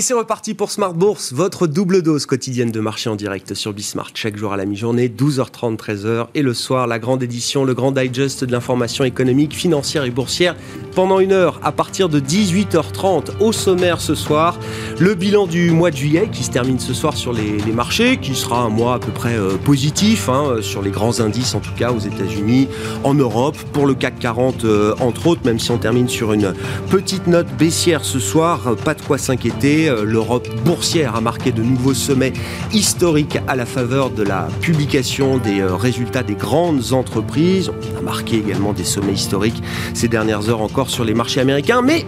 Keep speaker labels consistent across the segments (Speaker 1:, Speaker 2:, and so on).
Speaker 1: Et c'est reparti pour Smart Bourse, votre double dose quotidienne de marché en direct sur Bismart. Chaque jour à la mi-journée, 12h30, 13h. Et le soir, la grande édition, le grand digest de l'information économique, financière et boursière. Pendant une heure, à partir de 18h30, au sommaire ce soir, le bilan du mois de juillet qui se termine ce soir sur les, marchés, qui sera un mois à peu près euh, positif, hein, sur les grands indices en tout cas aux États-Unis, en Europe, pour le CAC 40 euh, entre autres, même si on termine sur une petite note baissière ce soir, pas de quoi s'inquiéter. Euh, L'Europe boursière a marqué de nouveaux sommets historiques à la faveur de la publication des euh, résultats des grandes entreprises. On a marqué également des sommets historiques ces dernières heures encore sur les marchés américains, mais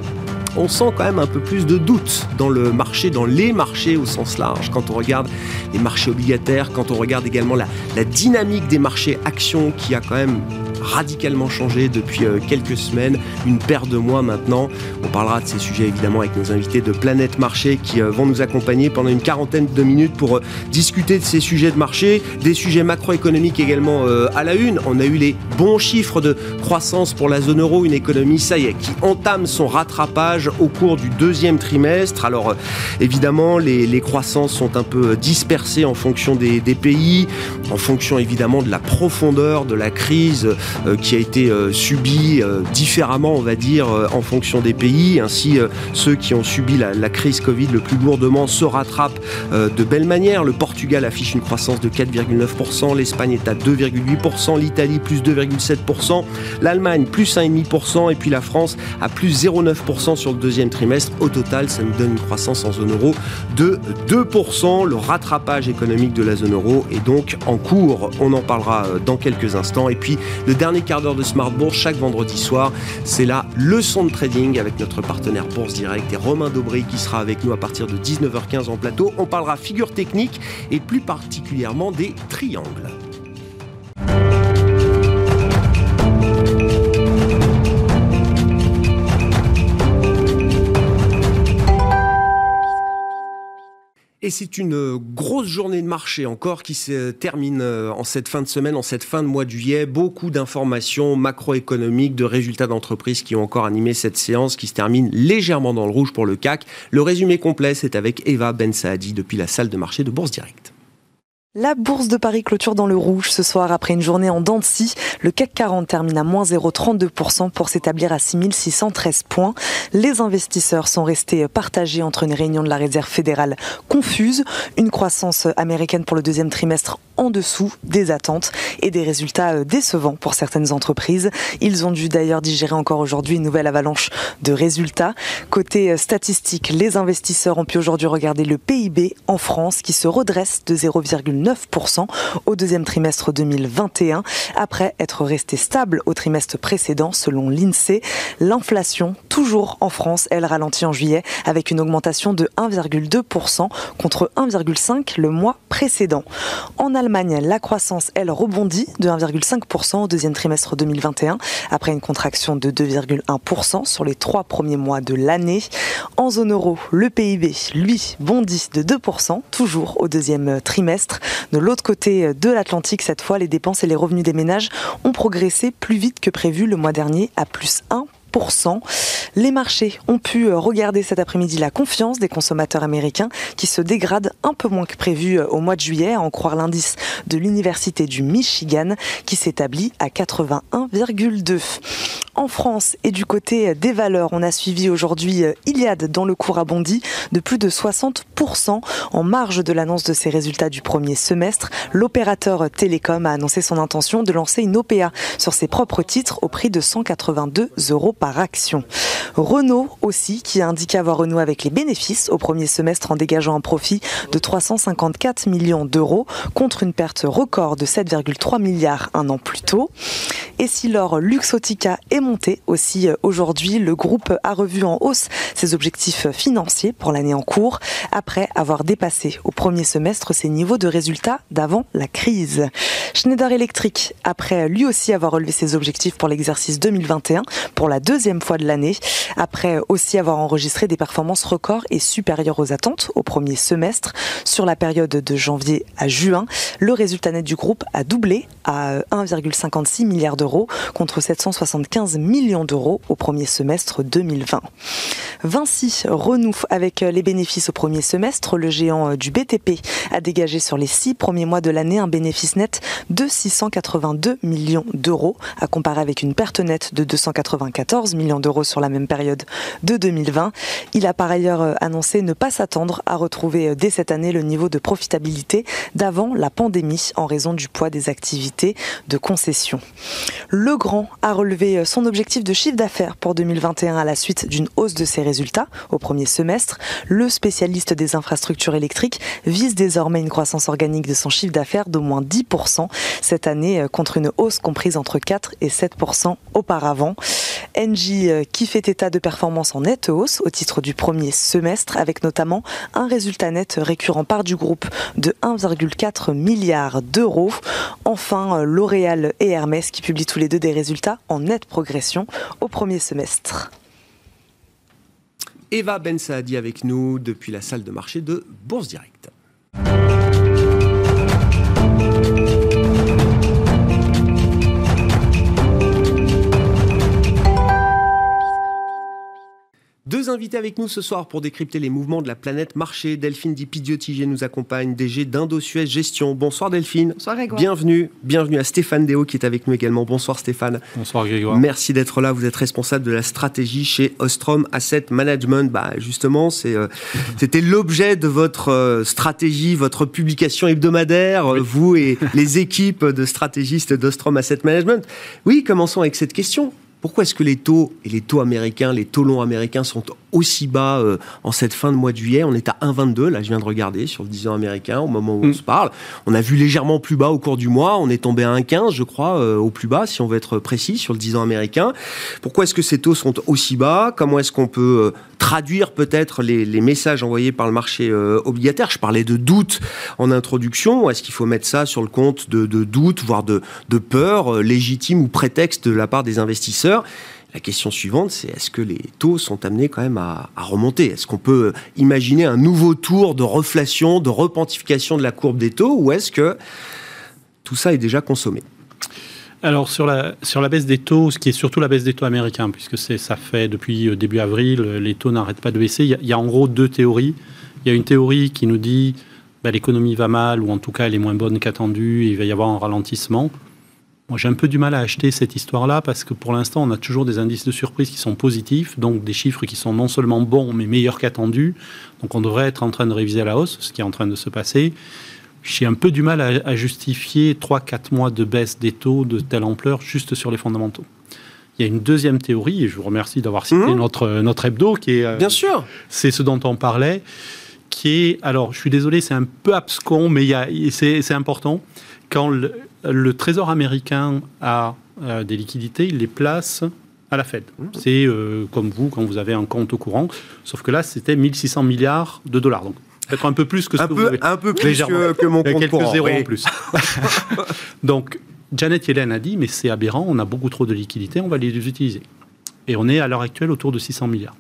Speaker 1: on sent quand même un peu plus de doute dans le marché, dans les marchés au sens large, quand on regarde les marchés obligataires, quand on regarde également la, la dynamique des marchés actions qui a quand même radicalement changé depuis euh, quelques semaines, une paire de mois maintenant. On parlera de ces sujets évidemment avec nos invités de Planète Marché qui euh, vont nous accompagner pendant une quarantaine de minutes pour euh, discuter de ces sujets de marché, des sujets macroéconomiques également à la une. On a eu les bons chiffres de croissance pour la zone euro, une économie, ça y est, qui entame son rattrapage au cours du deuxième trimestre. Alors évidemment, les, croissances sont un peu dispersées en fonction des, pays, en fonction évidemment de la profondeur de la crise qui a été euh, subi euh, différemment, on va dire, en fonction des pays. Ainsi, ceux qui ont subi la, crise Covid le plus lourdement se rattrapent de belle manière. Le Portugal affiche une croissance de 4,9%, l'Espagne est à 2,8%, l'Italie plus 2,7%, l'Allemagne plus 1,5% et puis la France à plus 0,9% sur le deuxième trimestre. Au total, ça nous donne une croissance en zone euro de 2%. Le rattrapage économique de la zone euro est donc en cours. On en parlera dans quelques instants. Et puis, le dernier quart d'heure de Smart Bourse chaque vendredi soir. C'est la leçon de trading avec notre partenaire Bourse Direct et Romain Dobré qui sera avec nous à partir de 19h15 en plateau. On parlera figure technique et plus particulièrement des triangles. Et c'est une euh, grosse journée de marché encore qui se termine euh, en cette fin de semaine, en cette fin de mois de juillet. Beaucoup d'informations macroéconomiques, de résultats d'entreprises qui ont encore animé cette séance qui se termine légèrement dans le rouge pour le CAC. Le résumé complet, c'est avec Eva Ben Saadi depuis la salle de marché de Bourse Direct.
Speaker 2: La bourse de Paris clôture dans le rouge ce soir après une journée en dents Le CAC 40 termine à moins 0,32% pour s'établir à 6613 points. Les investisseurs sont restés partagés entre une réunion de la Réserve fédérale confuse, une croissance américaine pour le deuxième trimestre en dessous des attentes et des résultats euh, décevants pour certaines entreprises. Ils ont dû d'ailleurs digérer encore aujourd'hui une nouvelle avalanche de résultats. Côté euh, statistique, les investisseurs ont pu aujourd'hui regarder le PIB en France qui se redresse de 0,9% au deuxième trimestre 2021 après être resté stable au trimestre précédent selon l'INSEE. L'inflation, toujours en France, elle ralentit en juillet avec une augmentation de 1,2% contre 1,5% le mois précédent. En Allemagne, la croissance, elle, rebondit de 1,5% au deuxième trimestre 2021, après une contraction de 2,1% sur les trois premiers mois de l'année. En zone euro, le PIB, lui, bondit de 2%, toujours au deuxième trimestre. De l'autre côté de l'Atlantique, cette fois, les dépenses et les revenus des ménages ont progressé plus vite que prévu le mois dernier, à plus 1%. Les marchés ont pu euh, regarder cet après-midi la confiance des consommateurs américains qui se dégrade un peu moins que prévu euh, au mois de juillet, à en croire l'indice de l'Université du Michigan qui s'établit à 81,2. En France et du côté des valeurs, on a suivi aujourd'hui euh, Iliad dont le cours a bondi de plus de 60% en marge de l'annonce de ses résultats du premier semestre. L'opérateur Télécom a annoncé son intention de lancer une OPA sur ses propres titres au prix de 182 euros par action. Renault aussi qui a indiqué avoir renoué avec les bénéfices au premier semestre en dégageant un profit de 354 millions d'euros contre une perte record de 7,3 milliards un an plus tôt. Et si l'or Luxotica est monté aussi euh, aujourd'hui, le groupe a revu en hausse ses objectifs financiers pour l'année en cours après avoir dépassé au premier semestre ses niveaux de résultats d'avant la crise. Schneider Electric, après lui aussi avoir relevé ses objectifs pour l'exercice 2021 pour la deuxième fois de l'année, après aussi avoir enregistré des performances records et supérieures aux attentes au premier semestre. Sur la période de janvier à juin, le résultat net du groupe a doublé à 1,56 milliard d'euros contre 775 millions d'euros au premier semestre 2020. Vinci renoue avec les bénéfices au premier semestre. Le géant du BTP a dégagé sur les six premiers mois de l'année un bénéfice net de 682 millions d'euros, à comparer avec une perte nette de 294 millions d'euros sur la même période de 2020. Il a par ailleurs annoncé ne pas s'attendre à retrouver dès cette année le niveau de profitabilité d'avant la pandémie en raison du poids des activités de concession. Le Grand a relevé son objectif de chiffre d'affaires pour 2021 à la suite d'une hausse de ses résultats au premier semestre. Le spécialiste des infrastructures électriques vise désormais une croissance organique de son chiffre d'affaires d'au moins 10% cette année contre une hausse comprise entre 4 et 7% auparavant. Engie euh, qui fait état de performance en nette hausse au titre du premier semestre avec notamment un résultat net récurrent par du groupe de 1,4 milliard d'euros. Enfin, euh, L'Oréal et Hermès qui publient tous les deux des résultats en nette progression au premier semestre.
Speaker 1: Eva Ben Saadi avec nous depuis la salle de marché de Bourse Direct. Deux invités avec nous ce soir pour décrypter les mouvements de la planète marché. Delphine Dipidiotigier nous accompagne, DG d'Indosuez Gestion. Bonsoir Delphine.
Speaker 3: Bonsoir Grégoire.
Speaker 1: Bienvenue, bienvenue à Stéphane Déo qui est avec nous également. Bonsoir Stéphane.
Speaker 4: Bonsoir Grégoire.
Speaker 1: Merci d'être là. Vous êtes responsable de la stratégie chez Ostrom Asset Management. Bah, justement, euh, c'était l'objet de votre euh, stratégie, votre publication hebdomadaire, oui. vous et les équipes de stratégistes d'Ostrom Asset Management. Oui, commençons avec cette question. Pourquoi est-ce que les taux et les taux américains, les taux longs américains sont aussi bas euh, en cette fin de mois de juillet On est à 1,22, là je viens de regarder sur le 10 ans américain au moment où mmh. on se parle. On a vu légèrement plus bas au cours du mois, on est tombé à 1,15 je crois euh, au plus bas si on veut être précis sur le 10 ans américain. Pourquoi est-ce que ces taux sont aussi bas? Comment est-ce qu'on peut euh, traduire peut-être les, les, messages envoyés par le marché obligataire? Je parlais de doute en introduction. Est-ce qu'il faut mettre ça sur le compte de, de doute, voire de, de peur légitime ou prétexte de la part des investisseurs? La question suivante, c'est est-ce que les taux sont amenés quand même à, remonter? Est-ce qu'on peut imaginer un nouveau tour de reflation, de repentification de la courbe des taux, ou est-ce que tout ça est déjà consommé?
Speaker 4: Alors sur la, sur la baisse des taux, ce qui est surtout la baisse des taux américains, puisque ça fait depuis début avril, les taux n'arrêtent pas de baisser. Il y, a, il y, a, en gros deux théories. Il y a une théorie qui nous dit bah, l'économie va mal, ou en tout cas elle est moins bonne qu'attendue, il va y avoir un ralentissement. Moi, j'ai un peu du mal à acheter cette histoire-là parce que pour l'instant, on a toujours des indices de surprise qui sont positifs, donc des chiffres qui sont non seulement bons, mais meilleurs qu'attendus. Donc, on devrait être en train de réviser à la hausse, ce qui est en train de se passer. J'ai un peu du mal à, à justifier 3-4 mois de baisse des taux de telle ampleur juste sur les fondamentaux. Il y a une deuxième théorie, et je vous remercie d'avoir cité mmh. notre, notre hebdo, qui est.
Speaker 1: Bien sûr
Speaker 4: C'est ce dont on parlait, qui est. Alors, je suis désolé, c'est un peu abscon, mais c'est important. Quand le, le Trésor américain a euh, des liquidités, il les place à la Fed. Mmh. C'est euh, comme vous quand vous avez un compte au courant, sauf que là c'était 1600 milliards de dollars. Donc peut-être un peu plus que ce
Speaker 1: un
Speaker 4: que
Speaker 1: peu,
Speaker 4: vous avez.
Speaker 1: Un peu plus que, que, mon compte
Speaker 4: quelques
Speaker 1: courant.
Speaker 4: zéros
Speaker 1: oui.
Speaker 4: en plus. Donc Janet Yellen a dit mais c'est aberrant, on a beaucoup trop de liquidités, on va les utiliser. Et on est à l'heure actuelle autour de 600 milliards.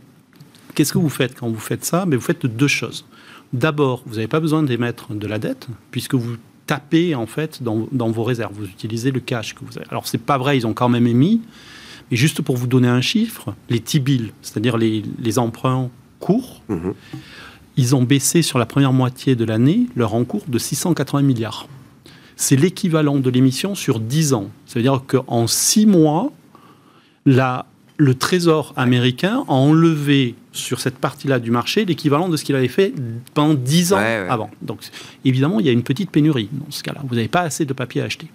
Speaker 4: Qu'est-ce que vous faites quand vous faites ça? Mais vous faites deux choses. D'abord, vous n'avez pas besoin d'émettre de la dette, puisque vous tapez en fait dans, dans, vos réserves. Vous utilisez le cash que vous avez. Alors c'est pas vrai, ils ont quand même émis. Mais juste pour vous donner un chiffre, les T-bills, c'est-à-dire les, les, emprunts courts, mmh. ils ont baissé sur la première moitié de l'année leur encours de 680 milliards. C'est l'équivalent de l'émission sur 10 ans. Ça veut dire qu'en 6 mois, la, le Trésor américain a enlevé sur cette partie-là du marché l'équivalent de ce qu'il avait fait pendant 10 ans ouais, ouais. avant. Donc, évidemment, il y a une petite pénurie dans ce cas-là. Vous n'avez pas assez de papier à acheter.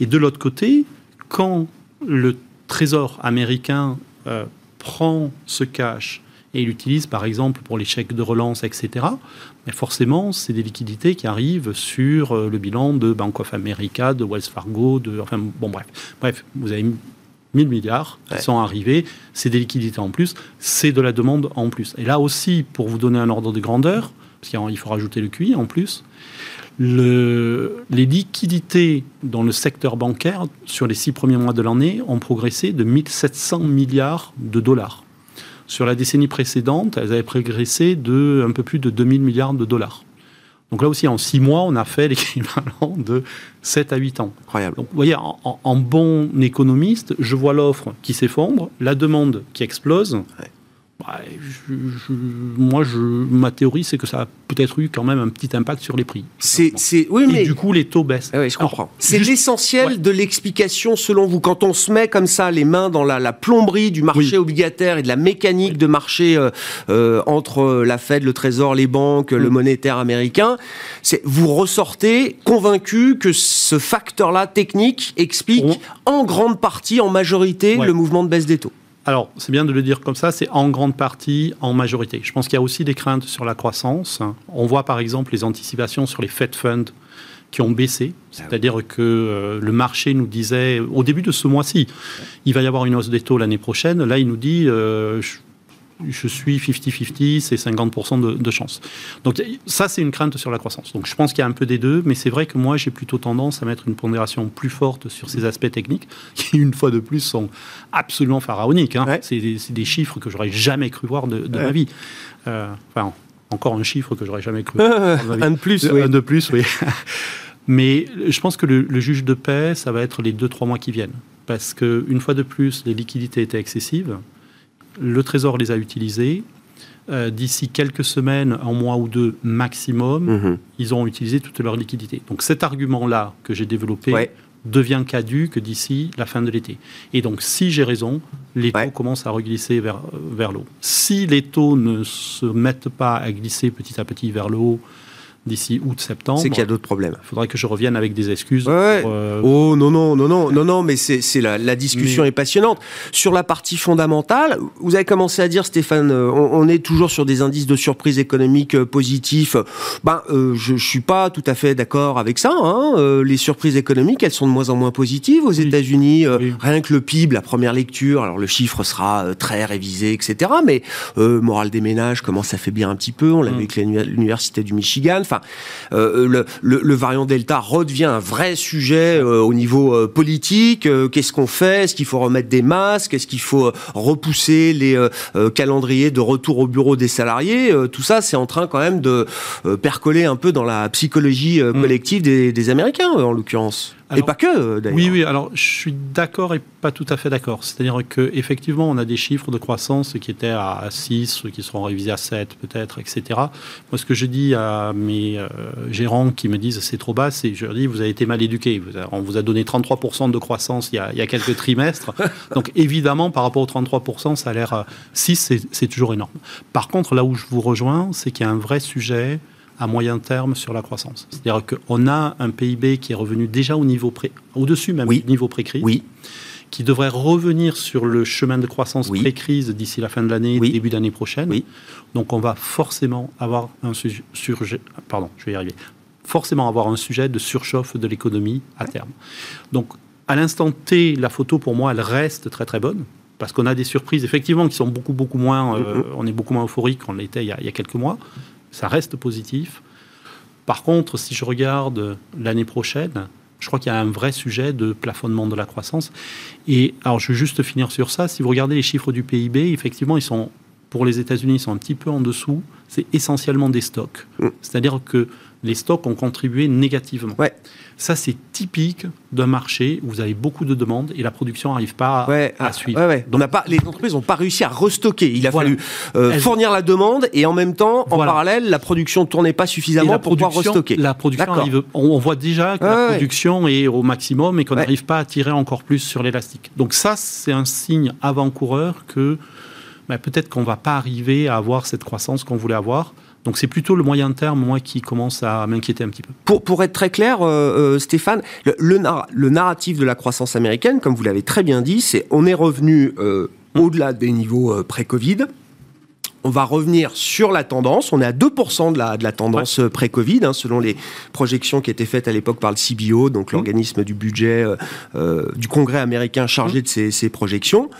Speaker 4: Et de l'autre côté, quand le Trésor américain euh, prend ce cash et l'utilise, par exemple, pour les chèques de relance, etc., mais forcément, c'est des liquidités qui arrivent sur euh, le bilan de Bank of America, de Wells Fargo, de... Enfin, bon, bref. Bref, vous avez 1000 milliards qui ouais. sont arrivés, c'est des liquidités en plus, c'est de la demande en plus. Et là aussi, pour vous donner un ordre de grandeur, parce qu'il faut rajouter le QI en plus, le, les liquidités dans le secteur bancaire sur les six premiers mois de l'année ont progressé de 1700 milliards de dollars. Sur la décennie précédente, elles avaient progressé de un peu plus de 2000 milliards de dollars. Donc là aussi, en 6 mois, on a fait l'équivalent de 7 à 8 ans.
Speaker 1: Incroyable.
Speaker 4: Donc vous voyez, en, bon économiste, je vois l'offre qui s'effondre, la demande qui explose. Bah, moi, je, ma théorie, c'est que ça a peut-être eu quand même un petit impact sur les prix.
Speaker 1: C'est, oui,
Speaker 4: mais... Et du coup, les taux baissent.
Speaker 1: Ah oui, je comprends. C'est l'essentiel de l'explication, selon vous. Quand on se met comme ça les mains dans la, plomberie du marché obligataire et de la mécanique de marché euh, euh, entre la Fed, le Trésor, les banques, le monétaire américain, c'est vous ressortez convaincu que ce facteur-là technique explique en grande partie, en majorité, le mouvement de baisse des taux.
Speaker 4: Alors, c'est bien de le dire comme ça, c'est en grande partie, en majorité. Je pense qu'il y a aussi des craintes sur la croissance. On voit par exemple les anticipations sur les Fed Funds qui ont baissé. C'est-à-dire que euh, le marché nous disait, au début de ce mois-ci, il va y avoir une hausse des taux l'année prochaine. Là, il nous dit, euh, je suis 50-50, c'est 50% de, de chance. Donc ça, c'est une crainte sur la croissance. Donc je pense qu'il y a un peu des deux, mais c'est vrai que moi, j'ai plutôt tendance à mettre une pondération plus forte sur ces aspects techniques, qui, une fois de plus, sont absolument pharaoniques. Hein. C'est des, chiffres que j'aurais jamais cru voir de, ma vie. Euh, enfin, encore un chiffre que j'aurais jamais cru.
Speaker 1: un de plus,
Speaker 4: oui. Un de plus, oui. mais je pense que le, le juge de paix, ça va être les deux, trois mois qui viennent. Parce qu'une fois de plus, les liquidités étaient excessives le Trésor les a utilisés. Euh, d'ici quelques semaines, un mois ou deux maximum, mhm. ils auront utilisé toute leur liquidité. Donc cet argument-là que j'ai développé devient caduque d'ici la fin de l'été. Et donc si j'ai raison, les taux commencent à reglisser vers, vers le haut. Si les taux ne se mettent pas à glisser petit à petit vers le haut, d'ici août-septembre.
Speaker 1: C'est qu'il y a d'autres problèmes.
Speaker 4: Il faudrait que je revienne avec des excuses.
Speaker 1: Euh, oh non, non, non, non, non, non, mais c'est la, la, discussion est passionnante. Sur la partie fondamentale, vous avez commencé à dire, Stéphane, euh, on, est toujours sur des indices de surprise économique euh, positifs. Ben, je ne suis pas tout à fait d'accord avec ça. Hein. les surprises économiques, elles sont de moins en moins positives aux États-Unis. Rien que le PIB, la première lecture, alors le chiffre sera très révisé, etc. Mais morale des ménages commence à faiblir un petit peu. On l'a vu avec l'université du Michigan. Euh, le, variant Delta redevient un vrai sujet euh, au niveau euh, politique. Qu'est-ce qu'on fait? Est-ce qu'il faut remettre des masques? Est-ce qu'il faut repousser les calendriers de retour au bureau des salariés? Tout ça, c'est en train quand même de percoler un peu dans la psychologie mm. collective des Américains, en l'occurrence et pas que, euh, d'ailleurs.
Speaker 4: Oui, oui, alors je suis d'accord et pas tout à fait d'accord. C'est-à-dire qu'effectivement, on a des chiffres de croissance qui étaient à 6, qui seront révisés à 7 peut-être, etc. Moi, ce que je dis à mes euh, gérants qui me disent c'est trop bas, c'est je leur dis vous avez été mal éduqués. On vous a donné 33% de croissance il y, a, il y, a, quelques trimestres. Donc évidemment, par rapport aux 33%, ça a l'air... 6, euh, c'est toujours énorme. Par contre, là où je vous rejoins, c'est qu'il y a un vrai sujet à moyen terme sur la croissance. C'est-à-dire qu'on a un PIB qui est revenu déjà au niveau pré, au-dessus même du niveau pré-crise,
Speaker 1: oui.
Speaker 4: qui devrait revenir sur le chemin de croissance pré-crise d'ici la fin de l'année, début d'année prochaine. Donc on va forcément avoir un sujet, pardon, je vais y arriver, forcément avoir un sujet de surchauffe de l'économie à terme. Donc à l'instant T, la photo pour moi, elle reste très très bonne parce qu'on a des surprises effectivement qui sont beaucoup beaucoup moins, euh, on est beaucoup moins euphorique qu'on l'était il, il, y a quelques mois ça reste positif. Par contre, si je regarde l'année prochaine, je crois qu'il y a un vrai sujet de plafonnement de la croissance. Et alors, je vais juste finir sur ça. Si vous regardez les chiffres du PIB, effectivement, ils sont, pour les États-Unis, ils sont un petit peu en dessous. C'est essentiellement des stocks. Mm. C'est-à-dire que les stocks ont contribué négativement.
Speaker 1: Ouais.
Speaker 4: Ça, c'est typique d'un marché où vous avez beaucoup de demandes et la production n'arrive pas à,
Speaker 1: ah,
Speaker 4: suivre.
Speaker 1: Donc, on pas, les entreprises n'ont pas réussi à restocker. Il a fallu euh, fournir la demande et en même temps, en parallèle, la production ne tournait pas suffisamment pour pouvoir restocker.
Speaker 4: La production arrive, on, voit déjà que la production est au maximum et qu'on n'arrive pas à tirer encore plus sur l'élastique. Donc ça, c'est un signe avant-coureur que ben, peut-être qu'on ne va pas arriver à avoir cette croissance qu'on voulait avoir. Donc c'est plutôt le moyen terme, moi, qui commence à m'inquiéter un petit peu.
Speaker 1: Pour, pour être très clair, euh, euh, Stéphane, le, le, narratif de la croissance américaine, comme vous l'avez très bien dit, c'est on est revenu euh, au-delà des niveaux pré-Covid. On va revenir sur la tendance. On est à 2% de la, de la tendance pré-Covid, hein, selon les projections qui étaient faites à l'époque par le CBO, donc mmh. l'organisme du budget du Congrès américain chargé mmh. de ces, ces projections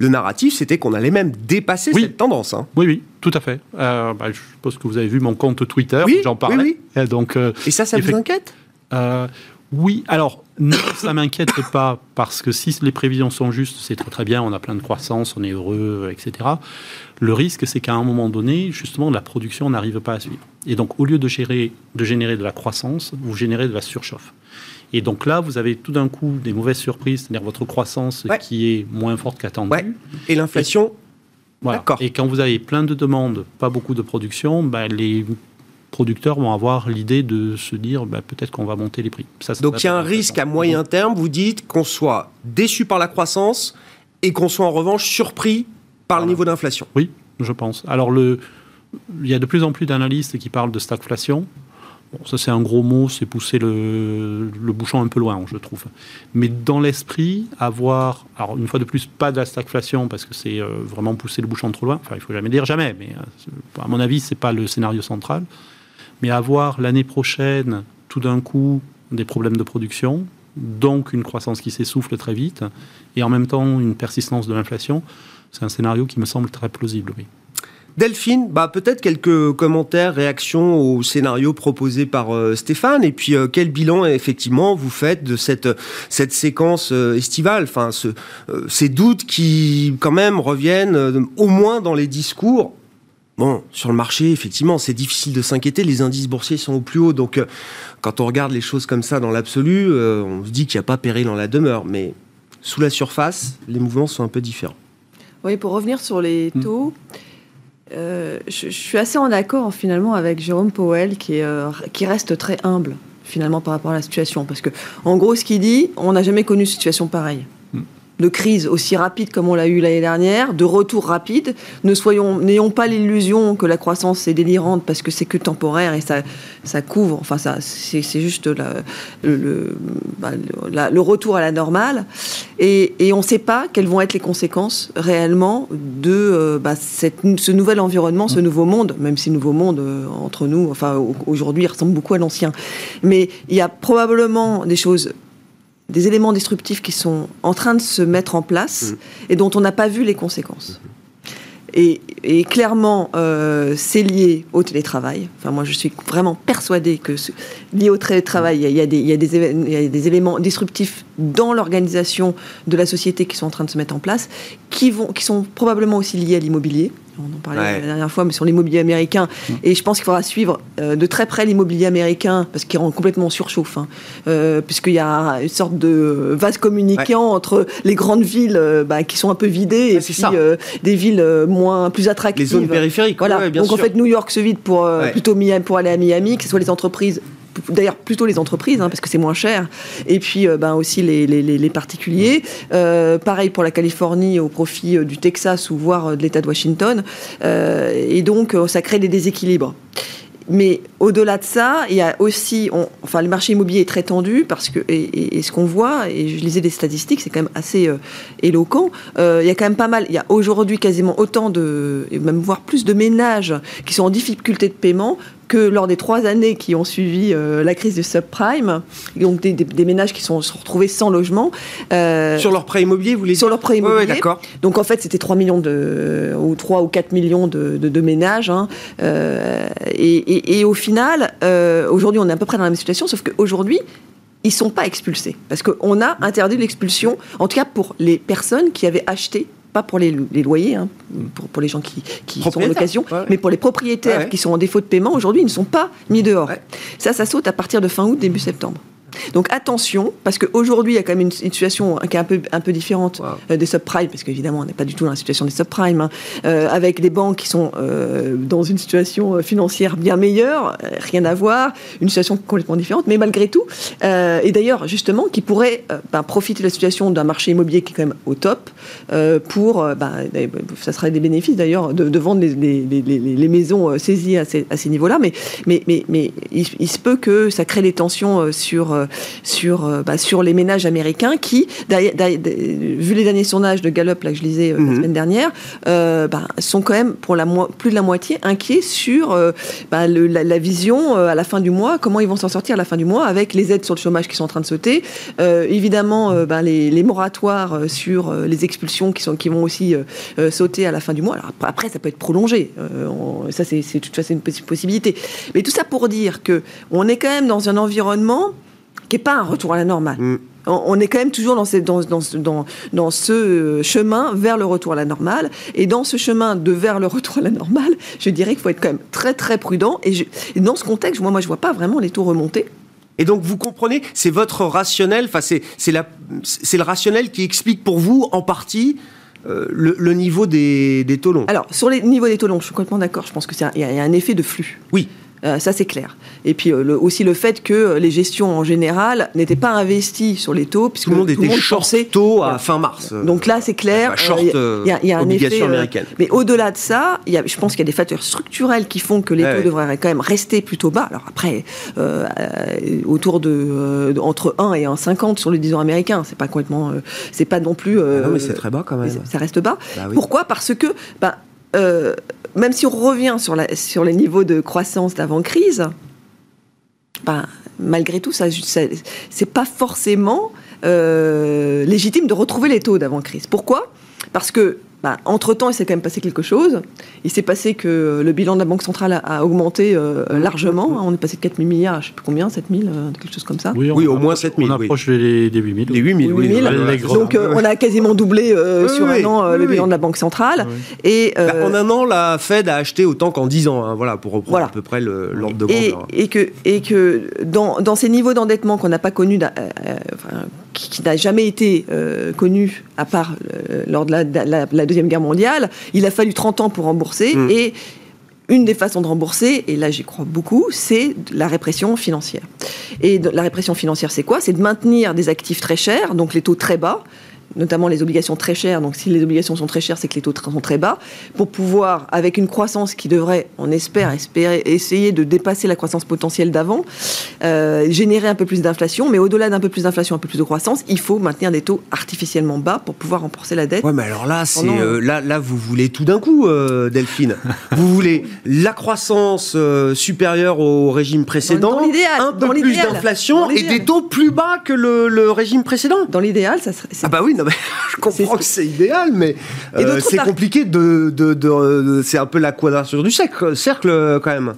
Speaker 1: le narratif, c'était qu'on allait même dépasser cette tendance. Hein.
Speaker 4: Oui, oui, tout à fait. Euh, bah, je pense que vous avez vu mon compte Twitter,
Speaker 1: oui,
Speaker 4: j'en parlais.
Speaker 1: Oui,
Speaker 4: Et, donc, euh,
Speaker 1: Et ça, ça vous inquiète?
Speaker 4: Euh, Oui, alors Non, ça m'inquiète pas, parce que si les prévisions sont justes, c'est très très bien, on a plein de croissance, on est heureux, etc. Le risque, c'est qu'à un moment donné, justement, la production n'arrive pas à suivre. Et donc, au lieu de, gérer, de générer de la croissance, vous générez de la surchauffe. Et donc là, vous avez tout d'un coup des mauvaises surprises, c'est-à-dire votre croissance qui est moins forte qu'attendue. Ouais.
Speaker 1: Et l'inflation
Speaker 4: voilà. Et quand vous avez plein de demandes, pas beaucoup de production, ben les producteurs vont avoir l'idée de se dire bah, peut-être qu'on va monter les prix.
Speaker 1: Donc il y a un risque à moyen terme, vous dites, qu'on soit déçu par la croissance et qu'on soit en revanche surpris par le niveau d'inflation.
Speaker 4: Oui, je pense. Alors le, il y a de plus en plus d'analystes qui parlent de stagflation. Bon, ça c'est un gros mot, c'est pousser le, bouchon un peu loin, je trouve. Mais dans l'esprit, avoir, alors une fois de plus, pas de la stagflation parce que c'est euh, vraiment pousser le bouchon trop loin. Enfin, il faut jamais dire jamais, mais euh, à mon avis, c'est pas le scénario central mais avoir l'année prochaine, tout d'un coup, des problèmes de production, donc une croissance qui s'essouffle très vite, et en même temps une persistance de l'inflation, c'est un scénario qui me semble très plausible, oui.
Speaker 1: Delphine, bah peut-être quelques commentaires, réactions au scénario proposé par euh, Stéphane, et puis euh, quel bilan effectivement vous faites de cette cette séquence euh, estivale, enfin ce, ces doutes qui quand même reviennent au moins dans les discours Bon, sur le marché, effectivement, c'est difficile de s'inquiéter. Les indices boursiers sont au plus haut. Donc, euh, quand on regarde les choses comme ça dans l'absolu, euh, on se dit qu'il n'y a pas péril dans la demeure. Mais sous la surface, les mouvements sont un peu différents.
Speaker 3: Oui, pour revenir sur les hmm. taux, euh, je, suis assez en accord finalement avec Jérôme Powell qui, qui reste très humble finalement par rapport à la situation. Parce que, en gros, ce qu'il dit, on n'a jamais connu une situation pareille de crise aussi rapide comme on l'a eu l'année dernière, de retour rapide. Ne soyons, n'ayons pas l'illusion que la croissance est délirante parce que c'est que temporaire et ça, ça couvre. Enfin, ça, c'est, juste le, bah, le, retour à la normale. Et, on ne sait pas quelles vont être les conséquences réellement de euh, bah, ce nouvel environnement, ce nouveau monde, même si le nouveau monde euh, entre nous, enfin aujourd'hui, ressemble beaucoup à l'ancien. Mais il y a probablement des choses des éléments disruptifs qui sont en train de se mettre en place mm. et dont on n'a pas vu les conséquences. Et, clairement, euh, c'est lié au télétravail. Enfin, moi, je suis vraiment persuadée que lié au télétravail, il y, a, des, il, y a des, il y a des éléments disruptifs dans l'organisation de la société qui sont en train de se mettre en place, qui, vont, qui sont probablement aussi liés à l'immobilier on en parlait la dernière fois, mais sur l'immobilier américain. Mm. Et je pense qu'il faudra suivre euh, de très près l'immobilier américain, parce qu'il rend complètement surchauffe, hein. euh, puisqu'il y a une sorte de vase communicant entre les grandes villes euh, bah, qui sont un peu vidées et puis des villes moins plus attractives.
Speaker 1: Les zones périphériques.
Speaker 3: Voilà. Donc en fait, New York se vide pour plutôt pour aller à Miami, que ce soit les entreprises d'ailleurs plutôt les entreprises, hein, parce que c'est moins cher, et puis euh, ben, aussi les, les, particuliers. Euh, pareil pour la Californie au profit euh, du Texas ou voire de l'État de Washington. et donc, ça crée des déséquilibres. Mais au-delà de ça, il y a aussi, enfin, le marché immobilier est très tendu parce que, et, ce qu'on voit, et je lisais des statistiques, c'est quand même assez éloquent. il y a quand même pas mal, il y a aujourd'hui quasiment autant de, même voire plus de ménages qui sont en difficulté de paiement que lors des trois années qui ont suivi euh, la crise du subprime, donc des, ménages qui sont, retrouvés sans logement.
Speaker 1: Euh, sur leur prêt immobilier, vous voulez
Speaker 3: Sur leur prêt immobilier. d'accord. Donc en fait, c'était 3 millions de, ou 3 ou 4 millions de, ménages. Hein. Euh, et, au final, aujourd'hui, on est à peu près dans la même situation, sauf qu'aujourd'hui, ils ne sont pas expulsés. Parce qu'on a interdit l'expulsion, en tout cas pour les personnes qui avaient acheté pas pour les, loyers, hein, pour, pour, les gens qui, qui sont en location, mais pour les propriétaires qui sont en défaut de paiement, aujourd'hui, ils ne sont pas mis dehors. Ça, ça saute à partir de fin août, début septembre. Donc attention, parce qu'aujourd'hui, il y a quand même une situation qui est un peu, un peu différente euh, des subprimes, parce qu'évidemment, on n'est pas du tout dans la situation des subprimes, hein, euh, avec des banques qui sont euh, dans une situation financière bien meilleure, rien à voir, une situation complètement différente, mais malgré tout, et d'ailleurs, justement, qui pourrait ben, profiter de la situation d'un marché immobilier qui est quand même au top, pour, ben, ça serait des bénéfices d'ailleurs, de, vendre les, les, les, maisons saisies à ces, à ces niveaux-là, mais, mais, mais, mais il, il, se peut que ça crée des tensions sur euh, sur, euh, bah, sur les ménages américains qui, vu les derniers sondages de Gallup là, que je lisais euh, la mhm. semaine dernière, bah, sont quand même pour la plus de la moitié inquiets sur bah, la, vision à la fin du mois, comment ils vont s'en sortir à la fin du mois avec les aides sur le chômage qui sont en train de sauter, évidemment les, moratoires sur les expulsions qui, sont, qui vont aussi sauter à la fin du mois. Alors après, ça peut être prolongé, ça c'est de toute façon une possibilité. Mais tout ça pour dire que on est quand même dans un environnement qui n'est pas un retour à la normale. Mm. On est quand même toujours dans, dans, dans, dans, ce chemin vers le retour à la normale. Et dans ce chemin de vers le retour à la normale, je dirais qu'il faut être quand même très très prudent. Et, dans ce contexte, moi, moi je ne vois pas vraiment les taux remonter.
Speaker 1: Et donc, vous comprenez, c'est votre rationnel, enfin, c'est le rationnel qui explique pour vous, en partie, euh, le, niveau des, des taux longs.
Speaker 3: Alors, sur les niveaux des taux longs, je suis complètement d'accord. Je pense qu'il y, y, a un effet de flux.
Speaker 1: Oui.
Speaker 3: Euh, ça, c'est clair. Et puis euh, aussi le fait que les gestions en général n'étaient pas investies sur les taux,
Speaker 1: puisque tout le monde était short taux à fin mars.
Speaker 3: Donc là, c'est clair.
Speaker 1: il y, a un effet. Américaine.
Speaker 3: mais au-delà de ça, y a, je pense qu'il y a des facteurs structurels qui font que les taux devraient quand même rester plutôt bas. Alors après, euh, autour de entre 1 et 1,50 sur le 10 ans américain, c'est pas complètement, c'est pas non plus.
Speaker 1: Ah non, mais c'est très bas quand même.
Speaker 3: Ça reste bas. Bah Pourquoi? Parce que bah, même si on revient sur, les niveaux de croissance d'avant-crise, ben, malgré tout, ça, c'est pas forcément euh, légitime de retrouver les taux d'avant-crise. Pourquoi? Parce que bah, entre-temps, il s'est quand même passé quelque chose. Il s'est passé que le bilan de la Banque centrale a, augmenté euh, largement. On est passé de 4 000 milliards à je ne sais plus combien, 7 000, euh, quelque chose comme ça.
Speaker 1: Oui, au moins 7 000.
Speaker 4: On approche des, 8 000.
Speaker 1: Les 8 000, oui.
Speaker 3: Donc euh, on a quasiment doublé sur un an le bilan de la Banque centrale. Et,
Speaker 1: bah, en un an, la Fed a acheté autant qu'en 10 ans, hein, voilà, pour reprendre à peu près l'ordre de grandeur.
Speaker 3: Et, que, et que dans, dans ces niveaux d'endettement qu'on n'a pas connus, qui, n'a jamais été connu à part lors de la, la Deuxième Guerre mondiale, il a fallu 30 ans pour rembourser. Mm. Et une des façons de rembourser, et là j'y crois beaucoup, c'est la répression financière. Et la répression financière, c'est quoi? C'est de maintenir des actifs très chers, donc les taux très bas, notamment les obligations très chères. Donc, si les obligations sont très chères, c'est que les taux sont très bas. Pour pouvoir, avec une croissance qui devrait, on espère, espérer, essayer de dépasser la croissance potentielle d'avant, euh, générer un peu plus d'inflation. Mais au-delà d'un peu plus d'inflation, un peu plus de croissance, il faut maintenir des taux artificiellement bas pour pouvoir rembourser la dette.
Speaker 1: Ouais, mais alors là, c'est euh, là, là, vous voulez tout d'un coup, euh, Delphine. vous voulez la croissance supérieure au régime précédent, un peu plus d'inflation et des taux plus bas que le, régime précédent.
Speaker 3: Dans l'idéal, ça serait.
Speaker 1: Ah bah oui je comprends que c'est idéal, mais euh, c'est compliqué de, de, c'est un peu la quadrature du cercle, cercle quand même.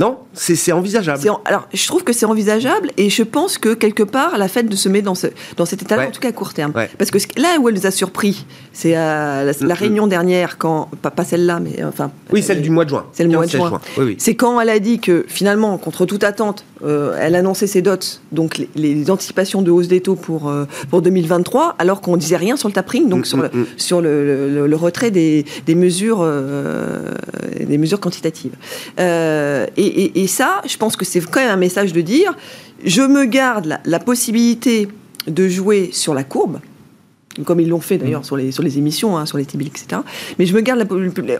Speaker 1: Non c'est envisageable.
Speaker 3: alors, je trouve que c'est envisageable et je pense que quelque part, la Fed se met dans, ce, dans cet état-là, en tout cas à court terme. Parce que là où elle nous a surpris, c'est la, la, mm-hmm. réunion dernière, quand, pas, celle-là, mais enfin.
Speaker 1: Oui, celle du mois de juin.
Speaker 3: C'est le mois de juin. c'est quand elle a dit que finalement, contre toute attente, euh, elle annonçait ses dots, donc les, anticipations de hausse des taux pour, euh, pour 2023, alors qu'on disait rien sur le tapering, donc mm, sur, mm, le, sur le, le, retrait des, des mesures, euh, des mesures quantitatives. et et, ça, je pense que c'est quand même un message de dire, je me garde la possibilité de jouer sur la courbe, comme ils l'ont fait d'ailleurs mm. sur, les, sur les émissions, hein, sur les TBL, etc. Mais je me garde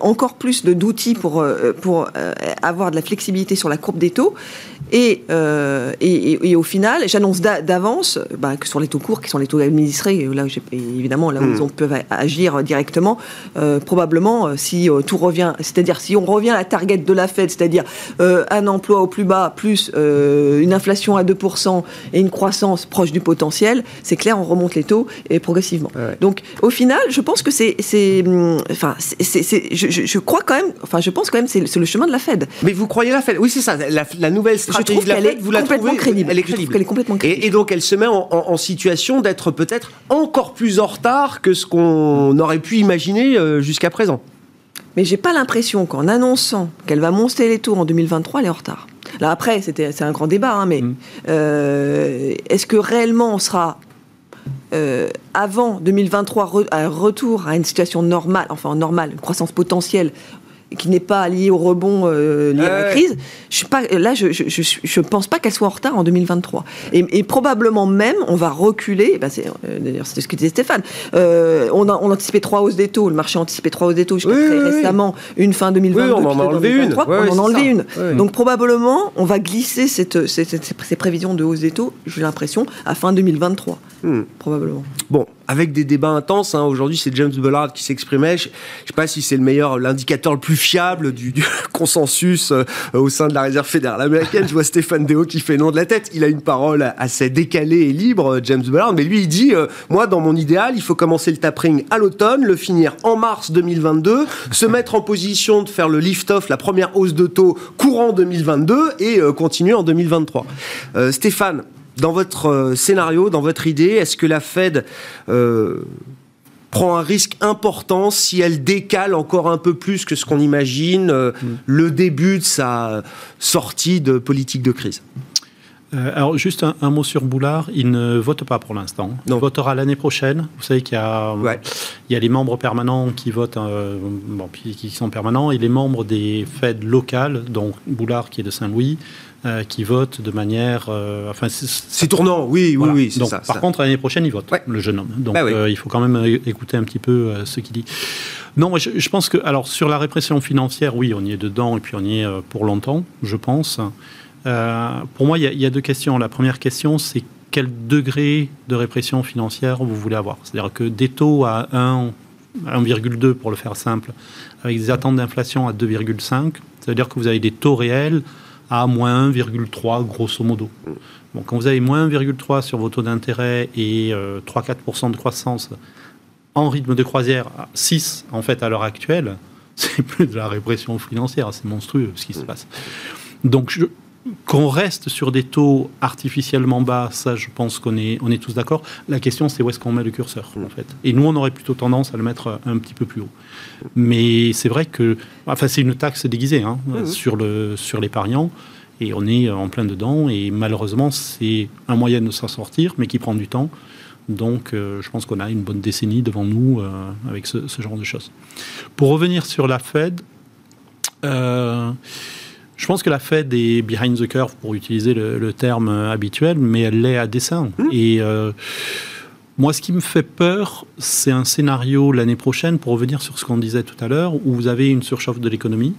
Speaker 3: encore plus d'outils pour, euh, pour euh, avoir de la flexibilité sur la courbe des taux. Et, euh, et, au final, j'annonce d'avance bah, que sur les taux courts, qui sont les taux administrés, là, évidemment, là où mm. ils peuvent agir directement, probablement, si tout revient, c'est-à-dire si on revient à la target de la Fed, c'est-à-dire un emploi au plus bas, plus une inflation à 2% et une croissance proche du potentiel, c'est clair, on remonte les taux et progressivement. Donc, au final, je pense que c'est, hum, enfin, je, crois quand même, enfin, je pense quand même, c'est, le chemin de la Fed.
Speaker 1: Mais vous croyez la Fed? Oui, c'est ça. La, nouvelle stratégie de la Fed, vous la trouvez
Speaker 3: crédible.
Speaker 1: Elle est crédible.
Speaker 3: Elle est complètement crédible.
Speaker 1: Et, donc, elle se met en, situation d'être peut-être encore plus en retard que ce qu'on aurait pu imaginer euh, jusqu'à présent.
Speaker 3: Mais j'ai pas l'impression qu'en annonçant qu'elle va monter les taux en 2023, elle est en retard. Là après, c'est un grand débat, hein, mais mm. euh, est-ce que réellement on sera euh, avant 2023 un retour à une situation normale, enfin normale, une croissance potentielle qui n'est pas liée au rebond euh, lié à la crise, je suis pas, là, je ne pense pas qu'elle soit en retard en 2023. Et, probablement même, on va reculer, ben c'est, euh, d'ailleurs c'était ce que disait Stéphane, on, a, on anticipait trois hausses des taux, le marché anticipait trois hausses des taux jusqu'à très récemment, une fin 2022,
Speaker 1: on en a enlevé une.
Speaker 3: on en a enlevé une. Donc probablement, on va glisser cette, ces prévisions de hausse des taux, j'ai l'impression, à fin 2023. Hmm. Probablement.
Speaker 1: Bon, avec des débats intenses, hein, aujourd'hui c'est James Bullard qui s'exprimait. Je ne sais pas si c'est le meilleur, l'indicateur le plus fiable du, consensus euh, au sein de la réserve fédérale américaine. Je vois Stéphane Deo qui fait nom de la tête. Il a une parole assez décalée et libre, euh, James Bullard, mais lui il dit euh, Moi, dans mon idéal, il faut commencer le tapering à l'automne, le finir en mars 2022, se mettre en position de faire le lift-off, la première hausse de taux courant 2022 et continuer en 2023. Stéphane, dans votre scénario, dans votre idée, est-ce que la Fed prend un risque important si elle décale encore un peu plus que ce qu'on imagine mm. le début de sa sortie de politique de crise?
Speaker 4: Euh, alors, juste un, mot sur Boulard. Il ne vote pas pour l'instant. Il votera l'année prochaine. Vous savez qu'il y a, il y a les membres permanents qui votent, euh, bon, qui sont permanents, et les membres des fêtes locales, dont Boulard qui est de Saint-Louis, euh, qui votent de manière. enfin,
Speaker 1: c'est tournant, oui, oui, oui.
Speaker 4: Donc, ça, par contre, l'année prochaine, il vote, le jeune homme. Donc, bah il faut quand même écouter un petit peu ce qu'il dit. Non, je, je, pense que, alors, sur la répression financière, oui, on y est dedans, et puis on y est pour longtemps, je pense. Euh, pour moi, il y, a deux questions. La première question, c'est quel degré de répression financière vous voulez avoir? C'est-à-dire que des taux à 1, 1,2 pour le faire simple, avec des attentes d'inflation à 2,5, ça veut dire que vous avez des taux réels à moins 1,3 grosso modo. Bon, quand vous avez moins 1,3 sur vos taux d'intérêt et 3-4% euh, de croissance en rythme de croisière, 6 en fait à l'heure actuelle, c'est plus de la répression financière, c'est monstrueux ce qui se passe. Donc je, qu'on reste sur des taux artificiellement bas, ça je pense qu'on est, on est tous d'accord. La question c'est où est-ce qu'on met le curseur en fait? Et nous on aurait plutôt tendance à le mettre un petit peu plus haut. Mais c'est vrai que, enfin c'est une taxe déguisée hein, sur, le, sur l'épargnant et on est en plein dedans et malheureusement c'est un moyen de s'en sortir mais qui prend du temps. Donc euh, je pense qu'on a une bonne décennie devant nous euh, avec ce, genre de choses. Pour revenir sur la Fed, euh, je pense que la Fed est behind the curve, pour utiliser le, terme habituel, mais elle l'est à dessein. Mmh. Et euh, moi, ce qui me fait peur, c'est un scénario l'année prochaine, pour revenir sur ce qu'on disait tout à l'heure, où vous avez une surchauffe de l'économie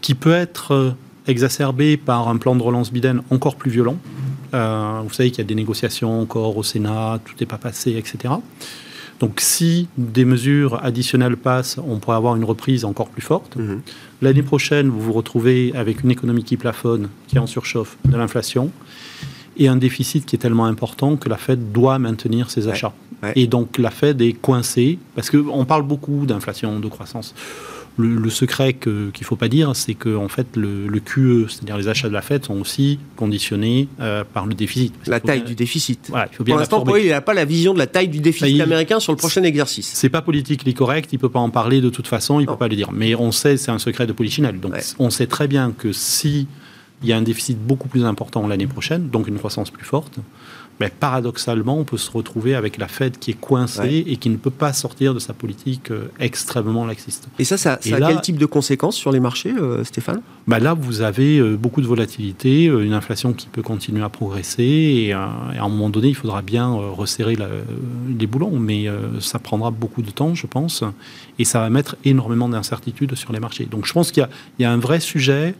Speaker 4: qui peut être euh, exacerbée par un plan de relance Biden encore plus violent. Euh, vous savez qu'il y a des négociations encore au Sénat, tout n'est pas passé, etc. Donc si des mesures additionnelles passent, on pourrait avoir une reprise encore plus forte. Mhm. L'année prochaine, vous vous retrouvez avec une économie qui plafonne, qui est en surchauffe, de l'inflation, et un déficit qui est tellement important que la Fed doit maintenir ses achats. Et donc la Fed est coincée, parce qu'on parle beaucoup d'inflation, de croissance le, secret qu'il ne faut pas dire, c'est que en fait, le, QE, c'est-à-dire les achats de la Fed, sont aussi conditionnés euh, par le déficit.
Speaker 1: La taille du déficit. il faut bien Pour l'instant, il n'a pas la vision de la taille du déficit américain sur le prochain exercice.
Speaker 4: C'est pas politiquement correct, il ne peut pas en parler de toute façon, il ne peut pas le dire. Mais on sait, c'est un secret de polichinelle. Donc on sait très bien que si il y a un déficit beaucoup plus important l'année prochaine, donc une croissance plus forte, mais paradoxalement, on peut se retrouver avec la Fed qui est coincée et qui ne peut pas sortir de sa politique euh, extrêmement laxiste.
Speaker 1: Et ça, ça, a quel type de conséquences sur les marchés, euh, Stéphane?
Speaker 4: Bah Là, vous avez euh, beaucoup de volatilité, une inflation qui peut continuer à progresser, et, à un moment donné, il faudra bien resserrer les boulons, mais ça prendra beaucoup de temps, je pense, et ça va mettre énormément d'incertitudes sur les marchés. Donc je pense qu'il y, a un vrai sujet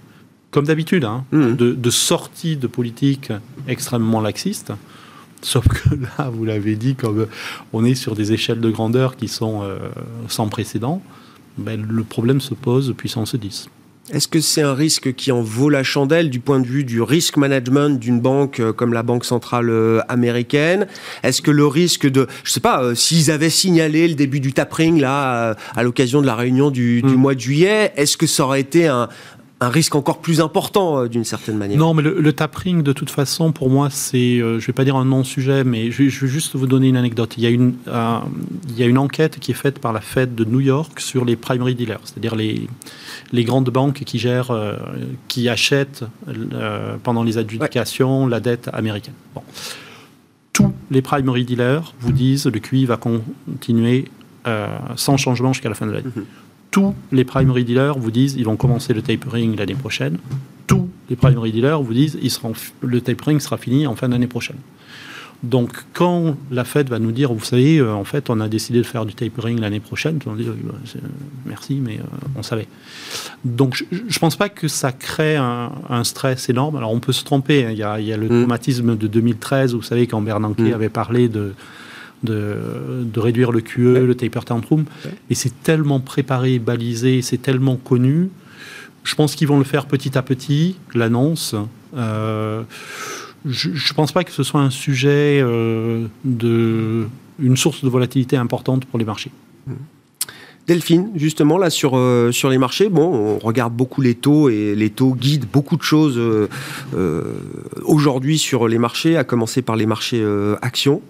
Speaker 4: comme d'habitude, hein, mmh. de, de, sortie de politique extrêmement laxiste. Sauf que là, vous l'avez dit, comme on est sur des échelles de grandeur qui sont euh, sans précédent, ben, le problème se pose puissance 10.
Speaker 1: Est-ce que c'est un risque qui en vaut la chandelle du point de vue du risk management d'une banque euh, comme la Banque centrale euh, américaine? Est-ce que le risque de, je sais pas, s'ils avaient signalé le début du tapering là à l'occasion de la réunion du, du hmm. mois de juillet, est-ce que ça aurait été un, un risque encore plus important euh, d'une certaine manière.
Speaker 4: Non, mais le, tapering, de toute façon, pour moi, c'est, euh, je ne vais pas dire un non-sujet, mais je, vais juste vous donner une anecdote. Il y, a une, euh, il y a une enquête qui est faite par la Fed de New York sur les primary dealers, c'est-à-dire les, les grandes banques qui gèrent, qui achètent pendant les adjudications la dette américaine. Bon. Tous les primary dealers vous disent le QI va continuer sans changement jusqu'à la fin de l'année. Mhm tous les primary dealers vous disent ils vont commencer le tapering l'année prochaine. Tous les primary dealers vous disent ils seront, le tapering sera fini en fin d'année prochaine. Donc, quand la Fed va nous dire, vous savez, euh, en fait, on a décidé de faire du tapering l'année prochaine, on dit, bah, merci, mais euh, on savait. Donc, je ne pense pas que ça crée un, stress énorme. Alors, on peut se tromper. Hein. Il, y a, il, y a, le mm. traumatisme de 2013, vous savez, quand Bernanke mm. avait parlé de de, réduire le QE, le taper tantrum. Et c'est tellement préparé, balisé, c'est tellement connu. Je pense qu'ils vont le faire petit à petit, l'annonce. Euh, je ne pense pas que ce soit un sujet euh, de une source de volatilité importante pour les marchés.
Speaker 1: Delphine, justement, là, sur, euh, sur les marchés, bon, on regarde beaucoup les taux et les taux guident beaucoup de choses euh, euh, aujourd'hui sur les marchés, à commencer par les marchés actions.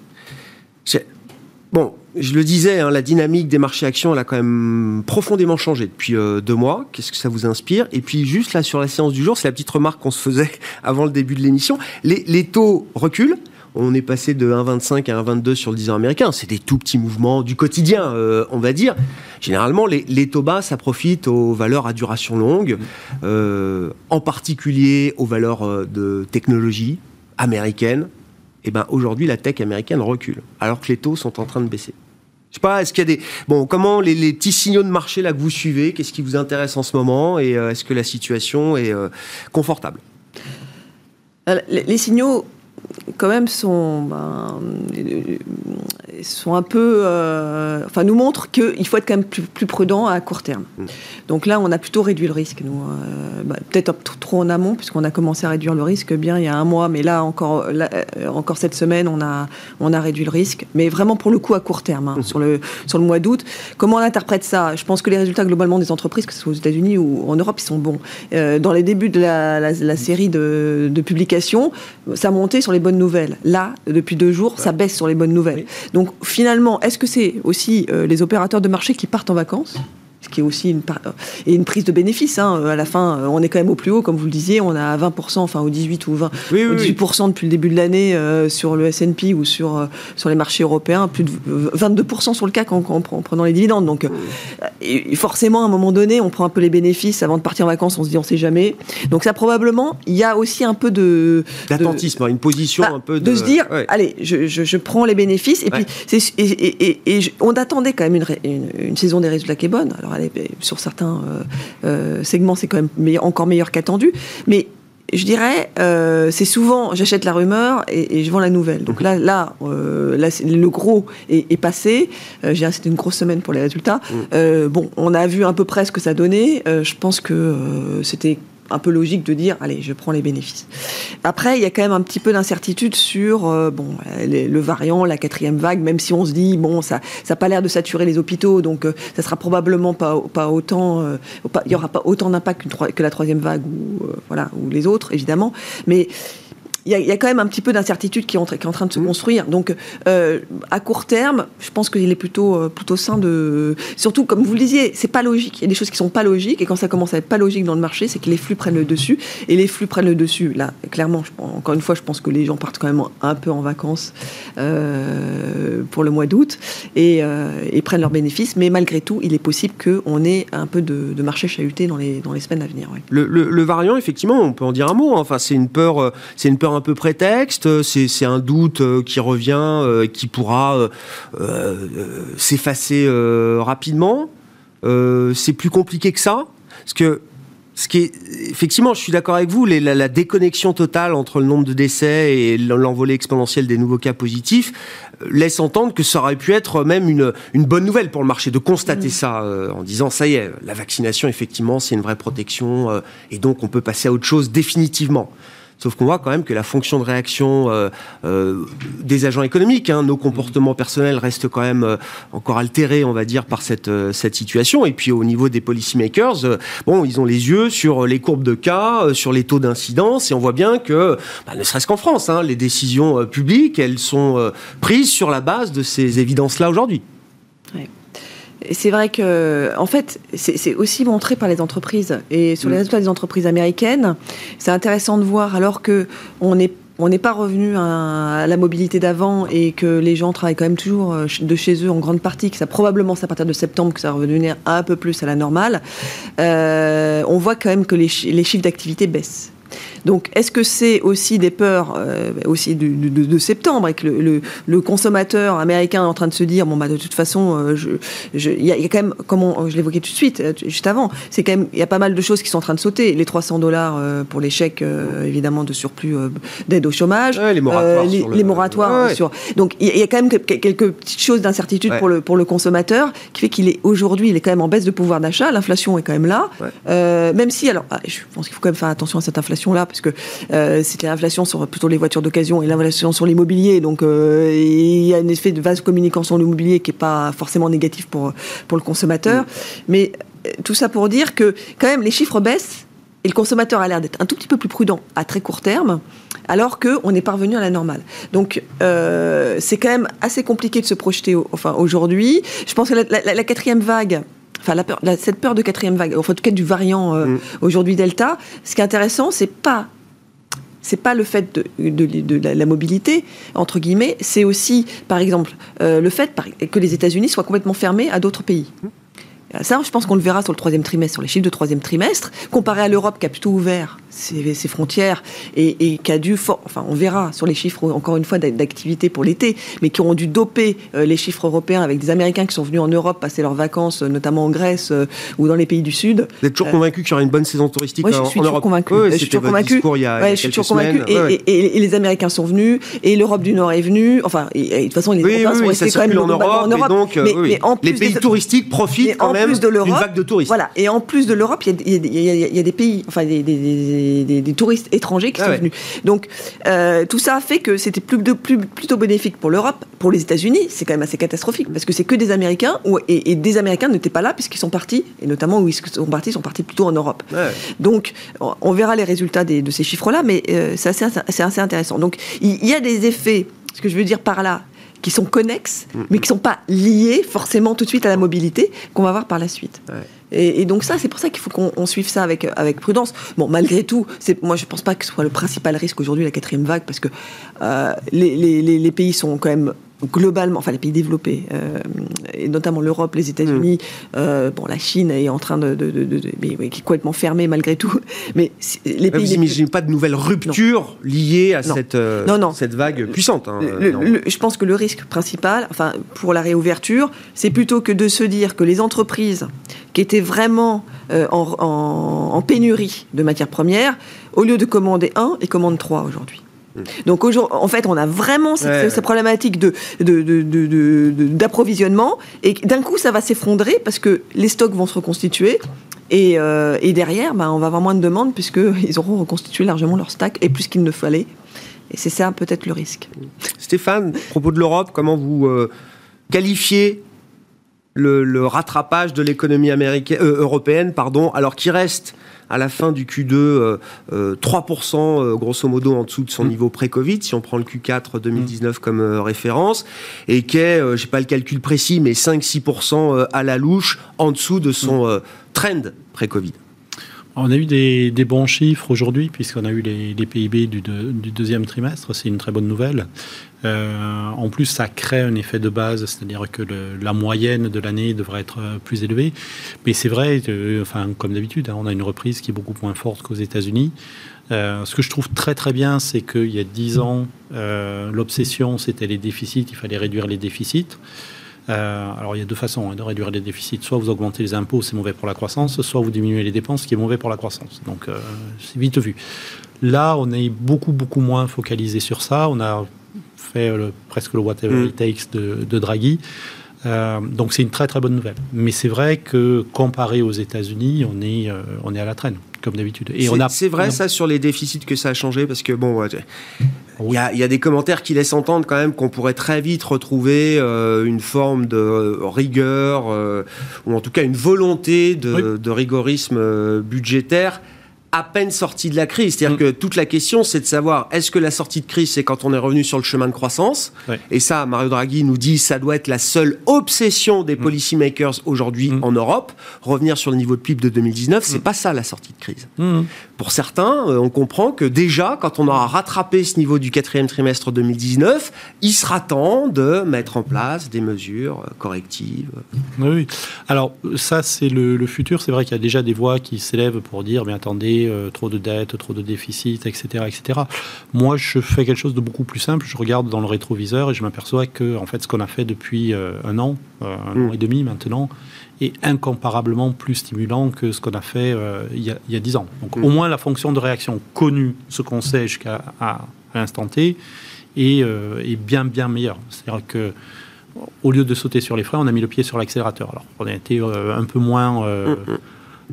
Speaker 1: Bon, je le disais, hein, la dynamique des marchés actions, elle a quand même profondément changé depuis deux mois. Qu'est-ce que ça vous inspire? Et puis, juste là, sur la séance du jour, c'est la petite remarque qu'on se faisait avant le début de l'émission. Les, taux reculent on est passé de 1,25 à 1,22 sur le 10 ans américain. C'est des tout petits mouvements du quotidien, euh, on va dire. Généralement, les, taux bas, ça profite aux valeurs à duration longue, euh, en particulier aux valeurs euh, de technologie américaine. Eh ben aujourd'hui, la tech américaine recule, alors que les taux sont en train de baisser. Je sais pas, est-ce qu'il y a des. Bon, comment les, petits signaux de marché là que vous suivez, qu'est-ce qui vous intéresse en ce moment et est-ce que la situation est confortable?
Speaker 3: Les signaux, quand même sont, ben, sont un peu, euh, enfin nous montrent qu'il faut être quand même plus, prudent à court terme. Mm. Donc là, on a plutôt réduit le risque, nous, euh, bah, peut-être trop en amont puisqu'on a commencé à réduire le risque bien il y a un mois, mais là encore, euh, encore cette semaine, on a, on a réduit le risque, mais vraiment pour le coup à court terme, hein, mm. sur le sur le mois d'août. Comment on interprète ça? Je pense que les résultats globalement des entreprises, que ce soit aux États-Unis ou en Europe, ils sont bons. dans les débuts de la, série de, de publications, ça montait sur les bonnes nouvelles. Là, depuis deux jours, ça baisse sur les bonnes nouvelles. Donc finalement, est-ce que c'est aussi euh, les opérateurs de marché qui partent en vacances? Ce qui est aussi une, et une prise de bénéfice. Hein. À la fin, euh, on est quand même au plus haut, comme vous le disiez, on a 20%, enfin au 18 ou 20, 18% depuis le début de l'année euh, sur le S&P ou sur, euh, sur les marchés européens, plus de 22% sur le CAC en, en, prenant les dividendes. Donc forcément, à un moment donné, on prend un peu les bénéfices avant de partir en vacances, on se dit on sait jamais. Donc ça probablement, il y a aussi un peu de...
Speaker 1: D'attentisme, une position
Speaker 3: bah,
Speaker 1: un peu
Speaker 3: de... De se dire, allez, je, je, prends les bénéfices, et puis et, et, on attendait quand même une, une, une, saison des résultats qui est bonne. Alors sur certains euh, euh, segments, c'est quand même encore meilleur qu'attendu. Mais je dirais, euh, c'est souvent, j'achète la rumeur et, je vends la nouvelle. Donc là, là, le gros est, passé. C'était une grosse semaine pour les résultats. Mm. bon, on a vu à peu près ce que ça donnait. je pense que c'était un peu logique de dire allez je prends les bénéfices. Après il y a quand même un petit peu d'incertitude sur euh, bon le variant la quatrième vague même si on se dit bon ça ça pas l'air de saturer les hôpitaux donc euh, ça sera probablement pas pas autant euh, il y aura pas autant d'impact que la troisième vague ou voilà ou les autres évidemment mais il y, a quand même un petit peu d'incertitude qui, est en train de se mmh. construire. Donc, euh, à court terme, je pense qu'il est plutôt, euh, plutôt sain de. Surtout, comme vous le disiez, c'est pas logique. Il y a des choses qui sont pas logiques, et quand ça commence à être pas logique dans le marché, c'est que les flux prennent le dessus. Et les flux prennent le dessus. Là, clairement, encore une fois, je pense que les gens partent quand même un peu en vacances euh, pour le mois d'août et, prennent leurs bénéfices. Mais malgré tout, il est possible qu'on ait un peu de, marché chahuté dans les, dans les semaines à venir.
Speaker 1: Le, variant, effectivement, on peut en dire un mot. Hein. Enfin, c'est une peur, c'est une peur un peu prétexte, c'est un doute euh, qui revient, euh, qui pourra euh, s'effacer rapidement. c'est plus compliqué que ça, parce que ce qui est, effectivement, je suis d'accord avec vous, la, déconnexion totale entre le nombre de décès et l'envolée exponentielle des nouveaux cas positifs laisse entendre que ça aurait pu être même une, une bonne nouvelle pour le marché de constater mmh. ça en disant ça y est, la vaccination, effectivement, c'est une vraie protection et donc on peut passer à autre chose définitivement. Sauf qu'on voit quand même que la fonction de réaction euh, euh, des agents économiques, hein, nos comportements personnels restent quand même euh, encore altérés, on va dire, par cette, cette situation. Et puis au niveau des policymakers, bon, ils ont les yeux sur les courbes de cas, sur les taux d'incidence, et on voit bien que, bah, ne serait-ce qu'en France, hein, les décisions publiques, elles sont prises sur la base de ces évidences-là aujourd'hui
Speaker 3: c'est vrai que, en fait, c'est aussi montré par les entreprises. Et sur les mm. résultats des entreprises américaines, c'est intéressant de voir, alors que on est on n'est pas revenu à, la mobilité d'avant et que les gens travaillent quand même toujours euh, de chez eux en grande partie, que ça probablement c'est à partir de septembre que ça va revenir un peu plus à la normale, euh, on voit quand même que les chiffres d'activité baissent. Donc, est-ce que c'est aussi des peurs euh, aussi de, septembre et que le, consommateur américain est en train de se dire bon bah de toute façon, euh, il y, a quand même, comme je l'évoquais tout de suite, euh, juste avant, c'est quand même il y a pas mal de choses qui sont en train de sauter. Les 300 dollars pour les chèques évidemment de surplus d'aide au chômage,
Speaker 1: les moratoires,
Speaker 3: les, moratoires sur. Donc il y, a quand même quelques petites choses d'incertitude pour le pour le consommateur qui fait qu'il est aujourd'hui il est quand même en baisse de pouvoir d'achat. L'inflation est quand même là, même si alors ah, je pense qu'il faut quand même faire attention à cette inflation là puisque euh, c'était l'inflation sur plutôt les voitures d'occasion et l'inflation sur l'immobilier. Donc euh, il y a un effet de vase communicant sur l'immobilier qui n'est pas forcément négatif pour, pour le consommateur. Mm. Mais euh, tout ça pour dire que quand même les chiffres baissent et le consommateur a l'air d'être un tout petit peu plus prudent à très court terme, alors qu'on est parvenu à la normale. Donc euh, c'est quand même assez compliqué de se projeter enfin, aujourd'hui. Je pense que la quatrième vague enfin la peur, cette peur de quatrième vague, enfin, en tout cas du variant euh, mm. aujourd'hui Delta, ce qui est intéressant, c'est pas c'est pas le fait de, de, la, mobilité, entre guillemets, c'est aussi, par exemple, euh, le fait que les États-Unis soient complètement fermés à d'autres pays. Mm. Ça, je pense qu'on le verra sur le troisième trimestre, sur les chiffres de troisième trimestre, comparé à l'Europe qui a plutôt ouvert ses, frontières et, qui a dû, enfin, on verra sur les chiffres encore une fois d'activité pour l'été, mais qui ont dû doper euh, les chiffres européens avec des Américains qui sont venus en Europe passer leurs vacances, euh, notamment en Grèce euh, ou dans les pays du Sud.
Speaker 1: Vous êtes toujours convaincu qu'il y aura une bonne saison touristique
Speaker 3: je suis toujours Convaincu. je suis toujours convaincu. je suis toujours convaincu. Et, les Américains sont venus et l'Europe du Nord est venue. Enfin, de toute façon, les
Speaker 1: oui, Européens sont restés quand même en Europe. En Donc, mais, en plus les pays touristiques profitent quand même d'une vague de touristes.
Speaker 3: Voilà. Et en plus de l'Europe, il y, a des pays, enfin des touristes étrangers qui ah sont venus. Donc euh, tout ça a fait que c'était plus, plus, plutôt bénéfique pour l'Europe, pour les États-Unis, c'est quand même assez catastrophique parce que c'est que des Américains et, des Américains n'étaient pas là puisqu'ils sont partis et notamment où ils sont partis, ils sont partis plutôt en Europe. Donc on verra les résultats de ces chiffres-là, mais euh, c'est assez, assez, intéressant. Donc il y, a des effets. Ce que je veux dire par là, qui sont connexes, mm, mais mm. qui ne sont pas liés forcément tout de suite à la mobilité, qu'on va voir par la suite. Et, donc ça, c'est pour ça qu'il faut qu'on suive ça avec, avec prudence. Bon, malgré tout, moi je ne pense pas que ce soit le principal risque aujourd'hui, la quatrième vague, parce que euh, les, les, les, pays sont quand même globalement, enfin les pays développés, euh, et notamment l'Europe, les États-Unis, mm. euh, bon la Chine est en train de, de, de, mais, qui est complètement fermée malgré tout. Mais
Speaker 1: les pays, vous n'imaginez pas de nouvelles ruptures liées à cette non, cette vague puissante. Hein,
Speaker 3: je pense que le risque principal, enfin pour la réouverture, c'est plutôt que de se dire que les entreprises qui étaient vraiment euh, en, en, pénurie de matières premières, au lieu de commander un, ils commandent trois aujourd'hui. Hmm. Donc en fait, on a vraiment cette, problématique de, d'approvisionnement et d'un coup, ça va s'effondrer parce que les stocks vont se reconstituer. Et, euh, et derrière, ben, on va avoir moins de demandes puisqu'ils auront reconstitué largement leur stack et plus qu'il ne fallait. Et c'est ça peut-être le risque.
Speaker 1: Stéphane, à propos de l'Europe, comment vous euh, qualifiez le, rattrapage de l'économie américaine, euh, européenne, pardon, alors qu'il reste à la fin du Q2 3% euh, euh, grosso modo en dessous de son mmh. niveau pré-Covid, si on prend le Q4 2019 mmh. comme référence, et qui est, j'ai pas le calcul précis, mais 5-6% à la louche en dessous de son mmh. trend pré-Covid.
Speaker 4: On a eu des, bons chiffres aujourd'hui, puisqu'on a eu les, PIB du, du, deuxième trimestre. C'est une très bonne nouvelle. Euh, en plus, ça crée un effet de base, c'est-à-dire que la moyenne de l'année devrait être euh, plus élevée. Mais c'est vrai, euh, enfin, comme d'habitude, hein, on a une reprise qui est beaucoup moins forte qu'aux États-Unis. ce que je trouve très très bien, c'est qu'il y a dix ans, l'obsession c'était les déficits, il fallait réduire les déficits. Alors il y a deux façons hein, de réduire les déficits. Soit vous augmentez les impôts, c'est mauvais pour la croissance, soit vous diminuez les dépenses, ce qui est mauvais pour la croissance. Donc c'est vite vu. Là, on est beaucoup beaucoup moins focalisé sur ça. On a fait presque le whatever mm. it takes de, Draghi. Euh, donc c'est une très très bonne nouvelle. Mais c'est vrai que comparé aux États-Unis, on est euh, on est à la traîne comme d'habitude.
Speaker 1: Et on a. C'est vrai ça sur les déficits que ça a changé parce que bon, il y, a, des commentaires qui laissent entendre quand même qu'on pourrait très vite retrouver euh, une forme de rigueur ou en tout cas une volonté de, de rigorisme budgétaire à peine sorti de la crise. C'est-à-dire mm. que toute la question, c'est de savoir est-ce que la sortie de crise, c'est quand on est revenu sur le chemin de croissance Et ça, Mario Draghi nous dit, ça doit être la seule obsession des mm. policymakers aujourd'hui mm. en Europe. Revenir sur le niveau de PIB de 2019, c'est pas ça la sortie de crise. Pour certains, euh, on comprend que déjà, quand on aura rattrapé ce niveau du quatrième trimestre 2019, il sera temps de mettre en place des mesures euh, correctives.
Speaker 4: Oui, alors ça, c'est le, le futur. C'est vrai qu'il y a déjà des voix qui s'élèvent pour dire, mais attendez, euh, trop de dettes, trop de déficits, etc., etc. Moi, je fais quelque chose de beaucoup plus simple. Je regarde dans le rétroviseur et je m'aperçois que, en fait, ce qu'on a fait depuis euh, un an, euh, un an mm. et demi maintenant, est incomparablement plus stimulant que ce qu'on a fait il y a dix ans. Donc, mm. au moins, la fonction de réaction connue, ce qu'on sait jusqu'à l'instant T, est, est, bien, bien meilleure. C'est-à-dire que au lieu de sauter sur les freins, on a mis le pied sur l'accélérateur. Alors, on a été un peu moins... Mm,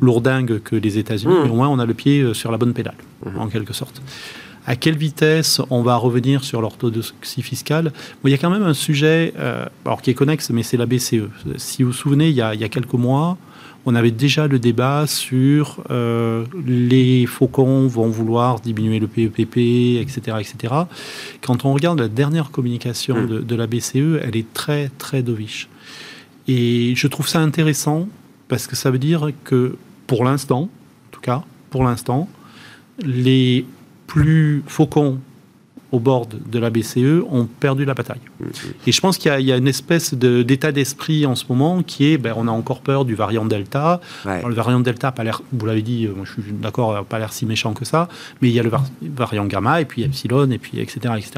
Speaker 4: lourdingue que les États-Unis,
Speaker 1: Mmh.
Speaker 4: mais au moins on a le pied euh, sur la bonne pédale, en quelque sorte. À quelle vitesse on va revenir sur l'orthodoxie fiscale? Bon, Il y a quand même un sujet, euh, alors qui est connexe, mais c'est la BCE. Si vous vous souvenez, il y a, il y a quelques mois, on avait déjà le débat sur euh, les faucons vont vouloir diminuer le PEPP, etc., etc. Quand on regarde la dernière communication
Speaker 1: Mm.
Speaker 4: de, de la BCE, elle est très, très dovish. Et je trouve ça intéressant parce que ça veut dire que pour l'instant, en tout cas, pour l'instant, les plus faucons au bord de la BCE ont perdu la bataille. Et je pense qu'il y, a- il y a une espèce de- d'état d'esprit en ce moment qui est, ben, on a encore peur du variant Delta.
Speaker 1: Ouais.
Speaker 4: Alors, le variant Delta pas l'air, vous l'avez dit, euh, moi, je suis d'accord, n'a pas l'air si méchant que ça, mais il y a le var- variant Gamma, et puis Epsilon, et puis etc., etc.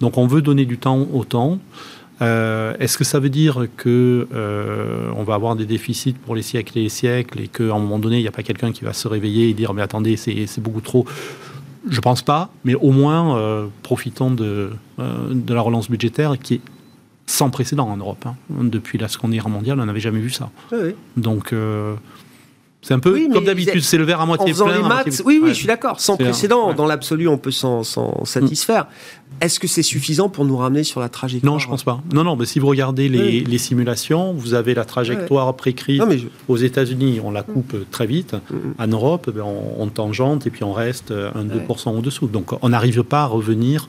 Speaker 4: Donc on veut donner du temps au temps. Euh, Est-ce que ça veut dire que euh, on va avoir des déficits pour les siècles et les siècles, et qu'à un moment donné, il n'y a pas quelqu'un qui va se réveiller et dire, mais attendez, c'est beaucoup trop? Je pense pas, mais au moins euh, profitons de, euh, de la relance budgétaire qui est sans précédent en Europe. hein. Depuis la Seconde Guerre mondiale, on n'avait jamais vu ça. Donc, c'est un peu
Speaker 1: Oui,
Speaker 4: comme d'habitude, c'est le verre à
Speaker 1: En
Speaker 4: moitié
Speaker 1: faisant
Speaker 4: plein.
Speaker 1: les maths,
Speaker 4: moitié-
Speaker 1: oui, oui,
Speaker 4: Ouais.
Speaker 1: je suis d'accord. Sans
Speaker 4: un-
Speaker 1: précédent,
Speaker 4: ouais.
Speaker 1: dans l'absolu, on peut s'en s'en satisfaire. Est-ce que c'est suffisant pour nous ramener sur la trajectoire
Speaker 4: Non, je pense pas. Non, non, mais si vous regardez les,
Speaker 1: Oui.
Speaker 4: les simulations, vous avez la trajectoire pré-crise.
Speaker 1: Je-
Speaker 4: Aux États-Unis, on la coupe très vite.
Speaker 1: Mhm.
Speaker 4: En Europe, ben, on, on tangente et puis on reste un 2% au-dessous. Donc on n'arrive pas à revenir.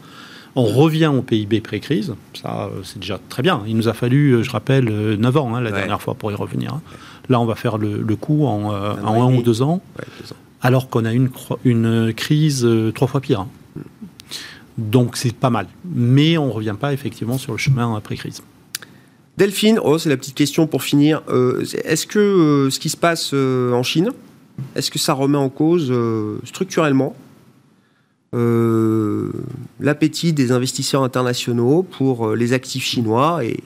Speaker 4: On revient au PIB pré-crise. Ça, euh, c'est déjà très bien. Il nous a fallu, euh, je rappelle, euh, 9 ans hein, la
Speaker 1: Ouais.
Speaker 4: dernière fois pour y revenir. hein. Là, on va faire le, le coup en, euh,
Speaker 1: Un
Speaker 4: en ou deux ans,
Speaker 1: ouais, deux ans.
Speaker 4: alors qu'on a une, crise euh, trois fois pire. Donc c'est pas mal. Mais on ne revient pas effectivement sur le chemin après-crise.
Speaker 1: Delphine, oh, c'est la petite question pour finir. Euh, est-ce que euh, ce qui se passe euh, en Chine, est-ce que ça remet en cause structurellement l'appétit des investisseurs internationaux pour les actifs chinois et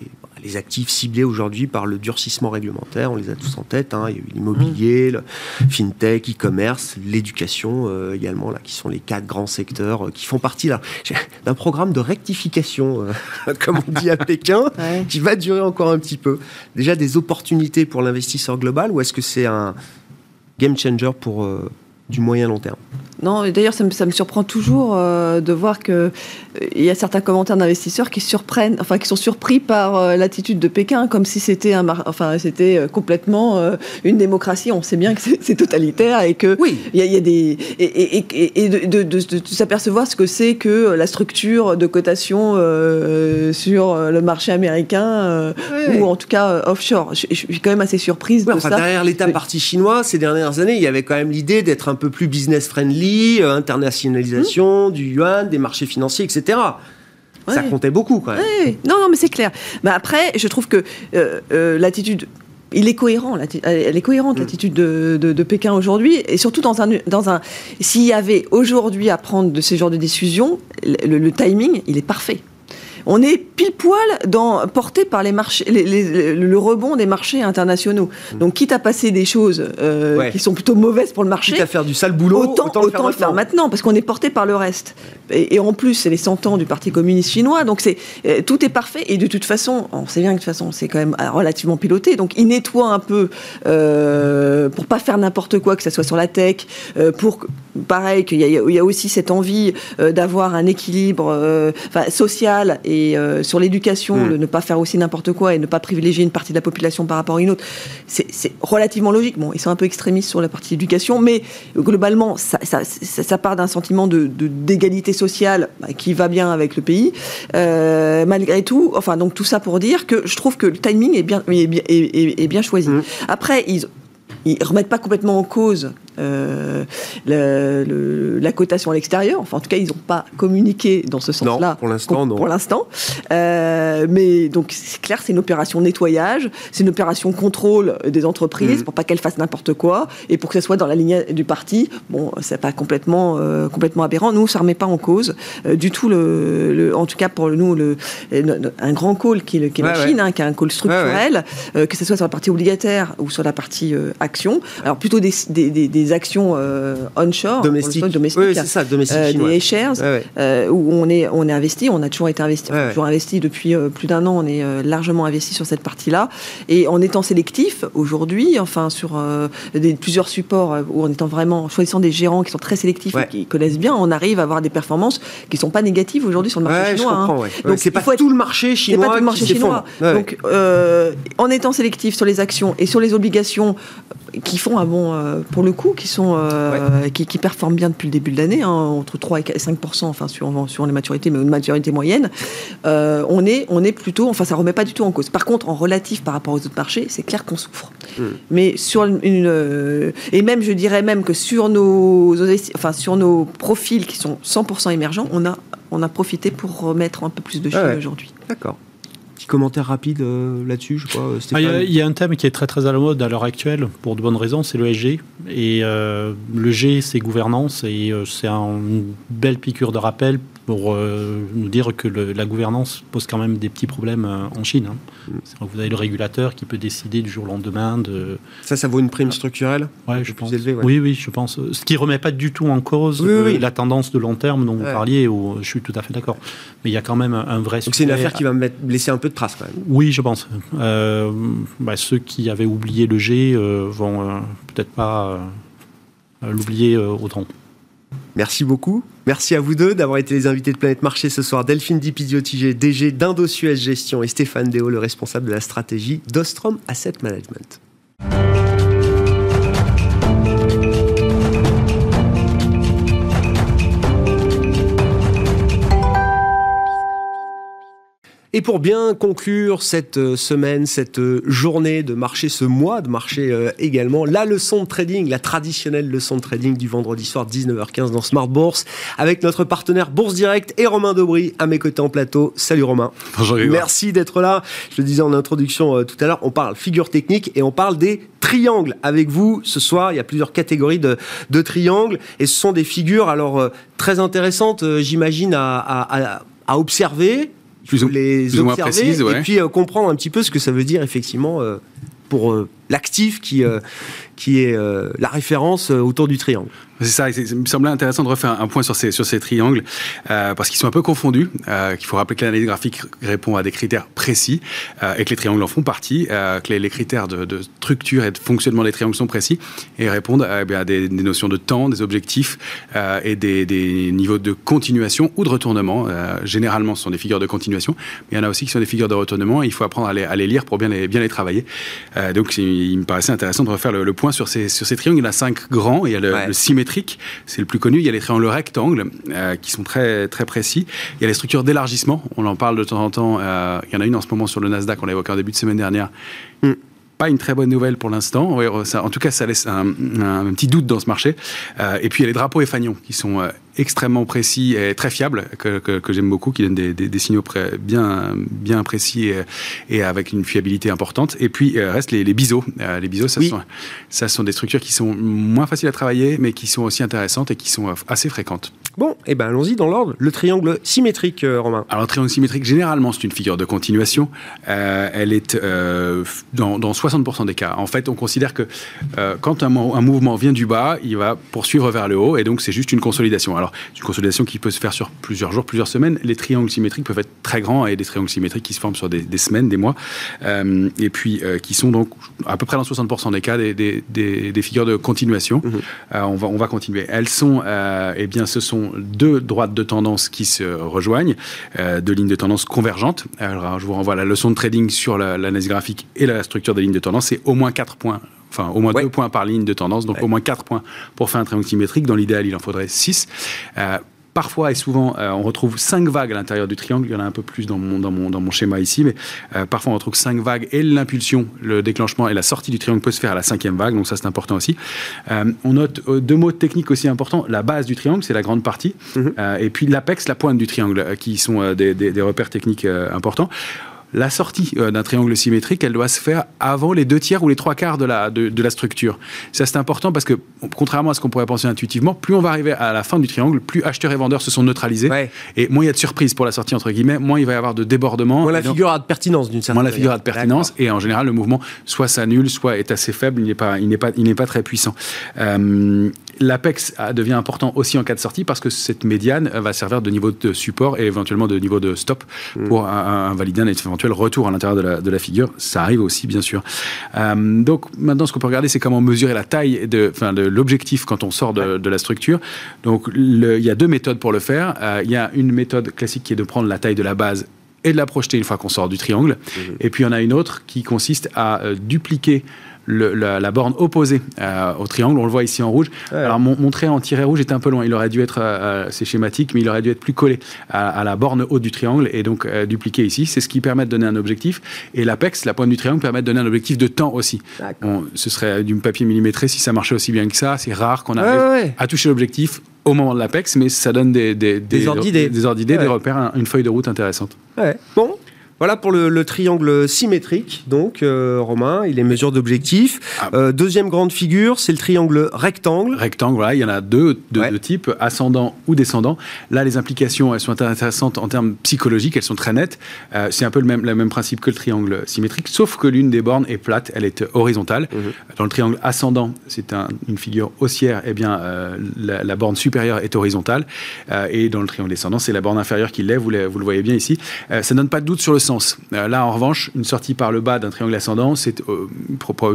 Speaker 1: les actifs ciblés aujourd'hui par le durcissement réglementaire, on les a tous en tête. hein. Il y a eu l'immobilier, le fintech, e-commerce, l'éducation euh, également, là, qui sont les quatre grands secteurs euh, qui font partie là, d'un programme de rectification, euh, comme on dit à Pékin,
Speaker 3: Ouais.
Speaker 1: qui va durer encore un petit peu. Déjà des opportunités pour l'investisseur global ou est-ce que c'est un game changer pour du moyen long terme?
Speaker 3: Non, et d'ailleurs, ça me, ça me surprend toujours euh, de voir que euh, il y a certains commentaires d'investisseurs qui surprennent, enfin, qui sont surpris par euh, l'attitude de Pékin, comme si c'était un, enfin, c'était euh, complètement une démocratie. On sait bien que c'est totalitaire et que
Speaker 1: Oui.
Speaker 3: il y, a- il y a des et, et- et- et de, de- de- de s'apercevoir ce que c'est que la structure de cotation sur le marché américain ou en tout cas offshore. Je, je suis quand même assez surprise
Speaker 1: Ouais,
Speaker 3: de
Speaker 1: enfin,
Speaker 3: ça.
Speaker 1: derrière l'État parti chinois, ces dernières années, il y avait quand même l'idée d'être un peu plus business friendly, euh, internationalisation du yuan, des marchés financiers, etc. Ça
Speaker 3: Ouais.
Speaker 1: comptait beaucoup quand même.
Speaker 3: Oui, non, non, mais c'est clair. Mais après, je trouve que euh, euh, l'attitude. Il est cohérent, elle est cohérente
Speaker 1: Mm.
Speaker 3: l'attitude de, de- de Pékin aujourd'hui, et surtout dans un, dans un. S'il y avait aujourd'hui à prendre de ces genres de décisions, le, le timing, il est parfait. On est pile poil dans, porté par les marchés, les- les- le rebond des marchés internationaux. Donc, quitte à passer des choses euh,
Speaker 1: Mm. Ouais.
Speaker 3: qui sont plutôt mauvaises pour le marché,
Speaker 1: Quitte à faire du sale boulot,
Speaker 3: autant,
Speaker 1: autant,
Speaker 3: autant
Speaker 1: le faire maintenant.
Speaker 3: parce qu'on est porté par le reste. Et, et en plus, c'est les 100 ans du Parti communiste chinois, donc c'est euh, tout est parfait. Et de toute façon, on sait bien que de toute façon, c'est quand même euh, relativement piloté. Donc, il nettoie un peu euh, pour pas faire n'importe quoi, que ça soit sur la tech, pour pareil qu'il y, a- il y a aussi cette envie d'avoir un équilibre social et euh, sur l'éducation, de ne pas faire aussi n'importe quoi et ne pas privilégier une partie de la population par rapport à une autre. C'est relativement logique. Bon, ils sont un peu extrémistes sur la partie éducation, mais globalement, ça, ça, ça- ça part d'un sentiment de- d'égalité sociale bah, qui va bien avec le pays. Euh, malgré tout, enfin, donc tout ça pour dire que je trouve que le timing est bien, est bien, est- bien choisi.
Speaker 1: Mm.
Speaker 3: Après, ils ils remettent pas complètement en cause euh, le- le- la cotation à l'extérieur. Enfin, en tout cas, ils n'ont pas communiqué dans ce sens-là.
Speaker 1: Pour l'instant, non.
Speaker 3: Pour l'instant. Euh, mais donc, c'est clair, c'est une opération nettoyage, c'est une opération contrôle des entreprises
Speaker 1: Mhm.
Speaker 3: pour pas qu'elles fassent n'importe quoi et pour que ce soit dans la ligne du parti. Bon, c'est pas complètement, euh, complètement aberrant. Nous, ça remet pas en cause euh, du tout le, le- en tout cas pour nous, le, un grand call qui est, le- qui est la
Speaker 1: Ouais,
Speaker 3: Chine, hein, qui est un call structurel, que ce soit sur la partie obligataire ou sur la partie action. Alors plutôt des, des, des- des actions onshore,
Speaker 1: domestiques,
Speaker 3: domestique,
Speaker 1: oui, c'est ça, domestique
Speaker 3: des shares, où on est, on est investi, on a toujours été investi, on a toujours investi depuis plus d'un an, on est largement investi sur cette partie-là. Et en étant sélectif, aujourd'hui, enfin, sur des, plusieurs supports, où en étant vraiment, choisissant des gérants qui sont très sélectifs et qui connaissent bien, on arrive à avoir des performances qui ne sont pas négatives aujourd'hui sur le marché chinois.
Speaker 1: Hein. Donc c'est pas, pas tout le marché chinois.
Speaker 3: Pas tout le marché chinois. Donc en étant sélectif sur les actions et sur les obligations qui font un bon, euh, pour le coup, qui, sont, euh, qui, qui, performent bien depuis le début de l'année, hein, entre 3 et 5 enfin sur, sur les maturités, mais une maturité moyenne, euh, on, est, on est plutôt, enfin ça remet pas du tout en cause. Par contre, en relatif par rapport aux autres marchés, c'est clair qu'on souffre. Hmm. Mais sur une, et même, je dirais même que sur nos, enfin sur nos profils qui sont 100% émergents, on a, on a profité pour remettre un peu plus de choses aujourd'hui.
Speaker 1: D'accord commentaire rapide euh, là-dessus, je crois.
Speaker 4: Ah, il y, a un thème qui est très très à la mode à l'heure actuelle, pour de bonnes raisons, c'est le SG. Et euh, le G, c'est gouvernance, et euh, c'est une belle piqûre de rappel pour nous dire que la gouvernance pose quand même des petits problèmes en Chine. Hein. Mm. Vous avez le régulateur qui peut décider du jour au lendemain de...
Speaker 1: Ça, ça vaut une prime structurelle
Speaker 4: ouais, je pense. Oui, oui, je pense. Ce qui ne remet pas du tout en cause la tendance de long terme dont vous parliez, où je suis tout à fait d'accord. Mais il y a quand même un, vrai...
Speaker 1: Donc c'est une affaire qui va me laisser un peu de
Speaker 4: oui, je pense. Euh, bah, ceux qui avaient oublié le G euh, vont euh, peut-être pas l'oublier autant.
Speaker 1: Merci beaucoup. Merci à vous deux d'avoir été les invités de Planète Marché ce soir. Delphine Dipidiotigé, DG d'Indosuez Gestion et Stéphane Déo, le responsable de la stratégie d'Ostrom Asset Management. Et pour bien conclure cette euh, semaine, cette euh, journée de marché, ce mois de marché euh, également, la leçon de trading, la traditionnelle leçon de trading du vendredi soir 19h15 dans Smart Bourse, avec notre partenaire Bourse Direct et Romain Daubry à mes côtés en plateau. Salut Romain.
Speaker 5: Bonjour
Speaker 1: Merci d'être là. Je le disais en introduction tout à l'heure, on parle figure technique et on parle des triangles avec vous ce soir. Il y a plusieurs catégories de, de triangles et ce sont des figures alors très intéressantes, j'imagine, à, à, à observer les observer et puis euh, comprendre un petit peu ce que ça veut dire effectivement euh, pour euh, l'actif qui, qui est la référence autour du triangle.
Speaker 5: C'est ça, il me semblait intéressant de refaire un point sur ces, sur ces triangles, euh, parce qu'ils sont un peu confondus, euh, qu'il faut rappeler que l'analyse graphique répond à des critères précis, euh, et que les triangles en font partie, que les, critères de, structure et de fonctionnement des triangles sont précis, et répondent eh à des, notions de temps, des objectifs, et des, niveaux de continuation ou de retournement. généralement, ce sont des figures de continuation, mais il y en a aussi qui sont des figures de retournement, et il faut apprendre à les, à les lire pour bien les, bien les travailler. donc il, me paraissait intéressant de refaire le, point sur ces, sur ces triangles. Il y en a cinq grands, il y a le, le symétrique, c'est le plus connu. Il y a les triangles rectangles euh, qui sont très, très précis. Il y a les structures d'élargissement, on en parle de temps en temps. Euh, il y en a une en ce moment sur le Nasdaq, on l'a évoqué en début de semaine dernière. Mm. pas une très bonne nouvelle pour l'instant. en tout cas, ça laisse un, petit doute dans ce marché. Euh, et puis, il y a les drapeaux et fanions qui sont extrêmement précis et très fiable, que, que, j'aime beaucoup, qui donne des, des, signaux bien, bien précis et, avec une fiabilité importante. Et puis, euh, reste les, les biseaux. Euh, les biseaux, ça, sont, ça sont des structures qui sont moins faciles à travailler, mais qui sont aussi intéressantes et qui sont assez fréquentes.
Speaker 1: Bon, et eh ben allons-y dans l'ordre. Le triangle symétrique, euh, Romain.
Speaker 5: Alors, le triangle symétrique, généralement, c'est une figure de continuation. elle est dans, dans 60% des cas. En fait, on considère que quand un, un, mouvement vient du bas, il va poursuivre vers le haut, et donc c'est juste une consolidation. Alors, c'est une consolidation qui peut se faire sur plusieurs jours, plusieurs semaines. Les triangles symétriques peuvent être très grands et des triangles symétriques qui se forment sur des, semaines, des mois, euh, et puis euh, qui sont donc à peu près dans 60% des cas des, des, figures de continuation. Mhm. Euh, on, va, on va continuer. Elles sont, eh bien, ce sont deux droites de tendance qui se rejoignent, deux lignes de tendance convergentes. Alors, je vous renvoie à la leçon de trading sur l'analyse graphique et la structure des lignes de tendance. C'est au moins quatre points enfin au moins deux points par ligne de tendance, donc au moins quatre points pour faire un triangle symétrique. Dans l'idéal, il en faudrait six. Euh, parfois et souvent, euh, on retrouve cinq vagues à l'intérieur du triangle. Il y en a un peu plus dans mon, dans mon, dans mon schéma ici, mais euh, parfois on retrouve cinq vagues et l'impulsion, le déclenchement et la sortie du triangle peut se faire à la cinquième vague, donc ça c'est important aussi. on note deux mots techniques aussi importants. La base du triangle, c'est la grande partie, mhm. et puis l'apex, la pointe du triangle, qui sont des, des, des repères techniques importants la sortie euh, d'un triangle symétrique, elle doit se faire avant les deux tiers ou les trois quarts de la, de, de la structure. Ça, c'est important parce que, contrairement à ce qu'on pourrait penser intuitivement, plus on va arriver à la fin du triangle, plus acheteurs et vendeurs se sont neutralisés.
Speaker 1: Ouais.
Speaker 5: Et moins il y a de surprises pour la sortie, entre guillemets, moins il va y avoir de débordements.
Speaker 1: Moins la figure a de pertinence d'une certaine
Speaker 5: moins la
Speaker 1: manière.
Speaker 5: figure a de pertinence et en général le mouvement soit s'annule soit est assez faible il n'est pas il pas il pas très puissant Euh, L'apex a- devient important aussi en cas de sortie parce que cette médiane euh, va servir de niveau de support et éventuellement de niveau de stop pour un- un- invalider un éventuel retour à l'intérieur de la, de la figure. Ça arrive aussi, bien sûr. Euh, donc maintenant, ce qu'on peut regarder, c'est comment mesurer la taille de, enfin, de l'objectif quand on sort de, de la structure. Donc le- il y a deux méthodes pour le faire. Euh, il y a une méthode classique qui est de prendre la taille de la base et de la projeter une fois qu'on sort du triangle. Et puis il y en a une autre qui consiste à euh, dupliquer le- la, la borne opposée euh, au triangle. On le voit ici en rouge.
Speaker 1: Ouais.
Speaker 5: Alors mon, mon trait en tiret rouge est un peu loin. Il aurait dû être, euh, c'est schématique, mais il aurait dû être plus collé à, à la borne haute du triangle et donc euh, dupliqué ici. C'est ce qui permet de donner un objectif. Et l'apex, la pointe du triangle, permet de donner un objectif de temps aussi. Ce serait du papier millimétré si ça marchait aussi bien que ça. C'est rare qu'on arrive
Speaker 1: ouais, ouais.
Speaker 5: à toucher l'objectif au moment de l'apex, mais ça donne des, des,
Speaker 1: Des
Speaker 5: des, ordres d'idées,
Speaker 1: Ouais.
Speaker 5: des repères, un- une feuille de route intéressante.
Speaker 1: Bon. Voilà pour le, le triangle symétrique, donc euh, Romain, il est mesure d'objectif.
Speaker 5: Ah.
Speaker 1: Euh, deuxième grande figure, c'est le triangle rectangle.
Speaker 5: Rectangle, voilà, il y en a deux de,
Speaker 1: Ouais.
Speaker 5: de types, ascendant ou descendant. Là, les implications, elles sont intéressantes en termes psychologiques, elles sont très nettes. Euh, c'est un peu le même, le même principe que le triangle symétrique, sauf que l'une des bornes est plate, elle est horizontale.
Speaker 1: Mhm.
Speaker 5: Dans le triangle ascendant, c'est un- une figure haussière, eh bien, la, la borne supérieure est horizontale. Et dans le triangle descendant, c'est la borne inférieure qui lève, vous, le- vous le voyez bien ici. Ça ne donne pas de doute sur le sens. Euh, là, en revanche, une sortie par le bas d'un triangle ascendant, c'est euh,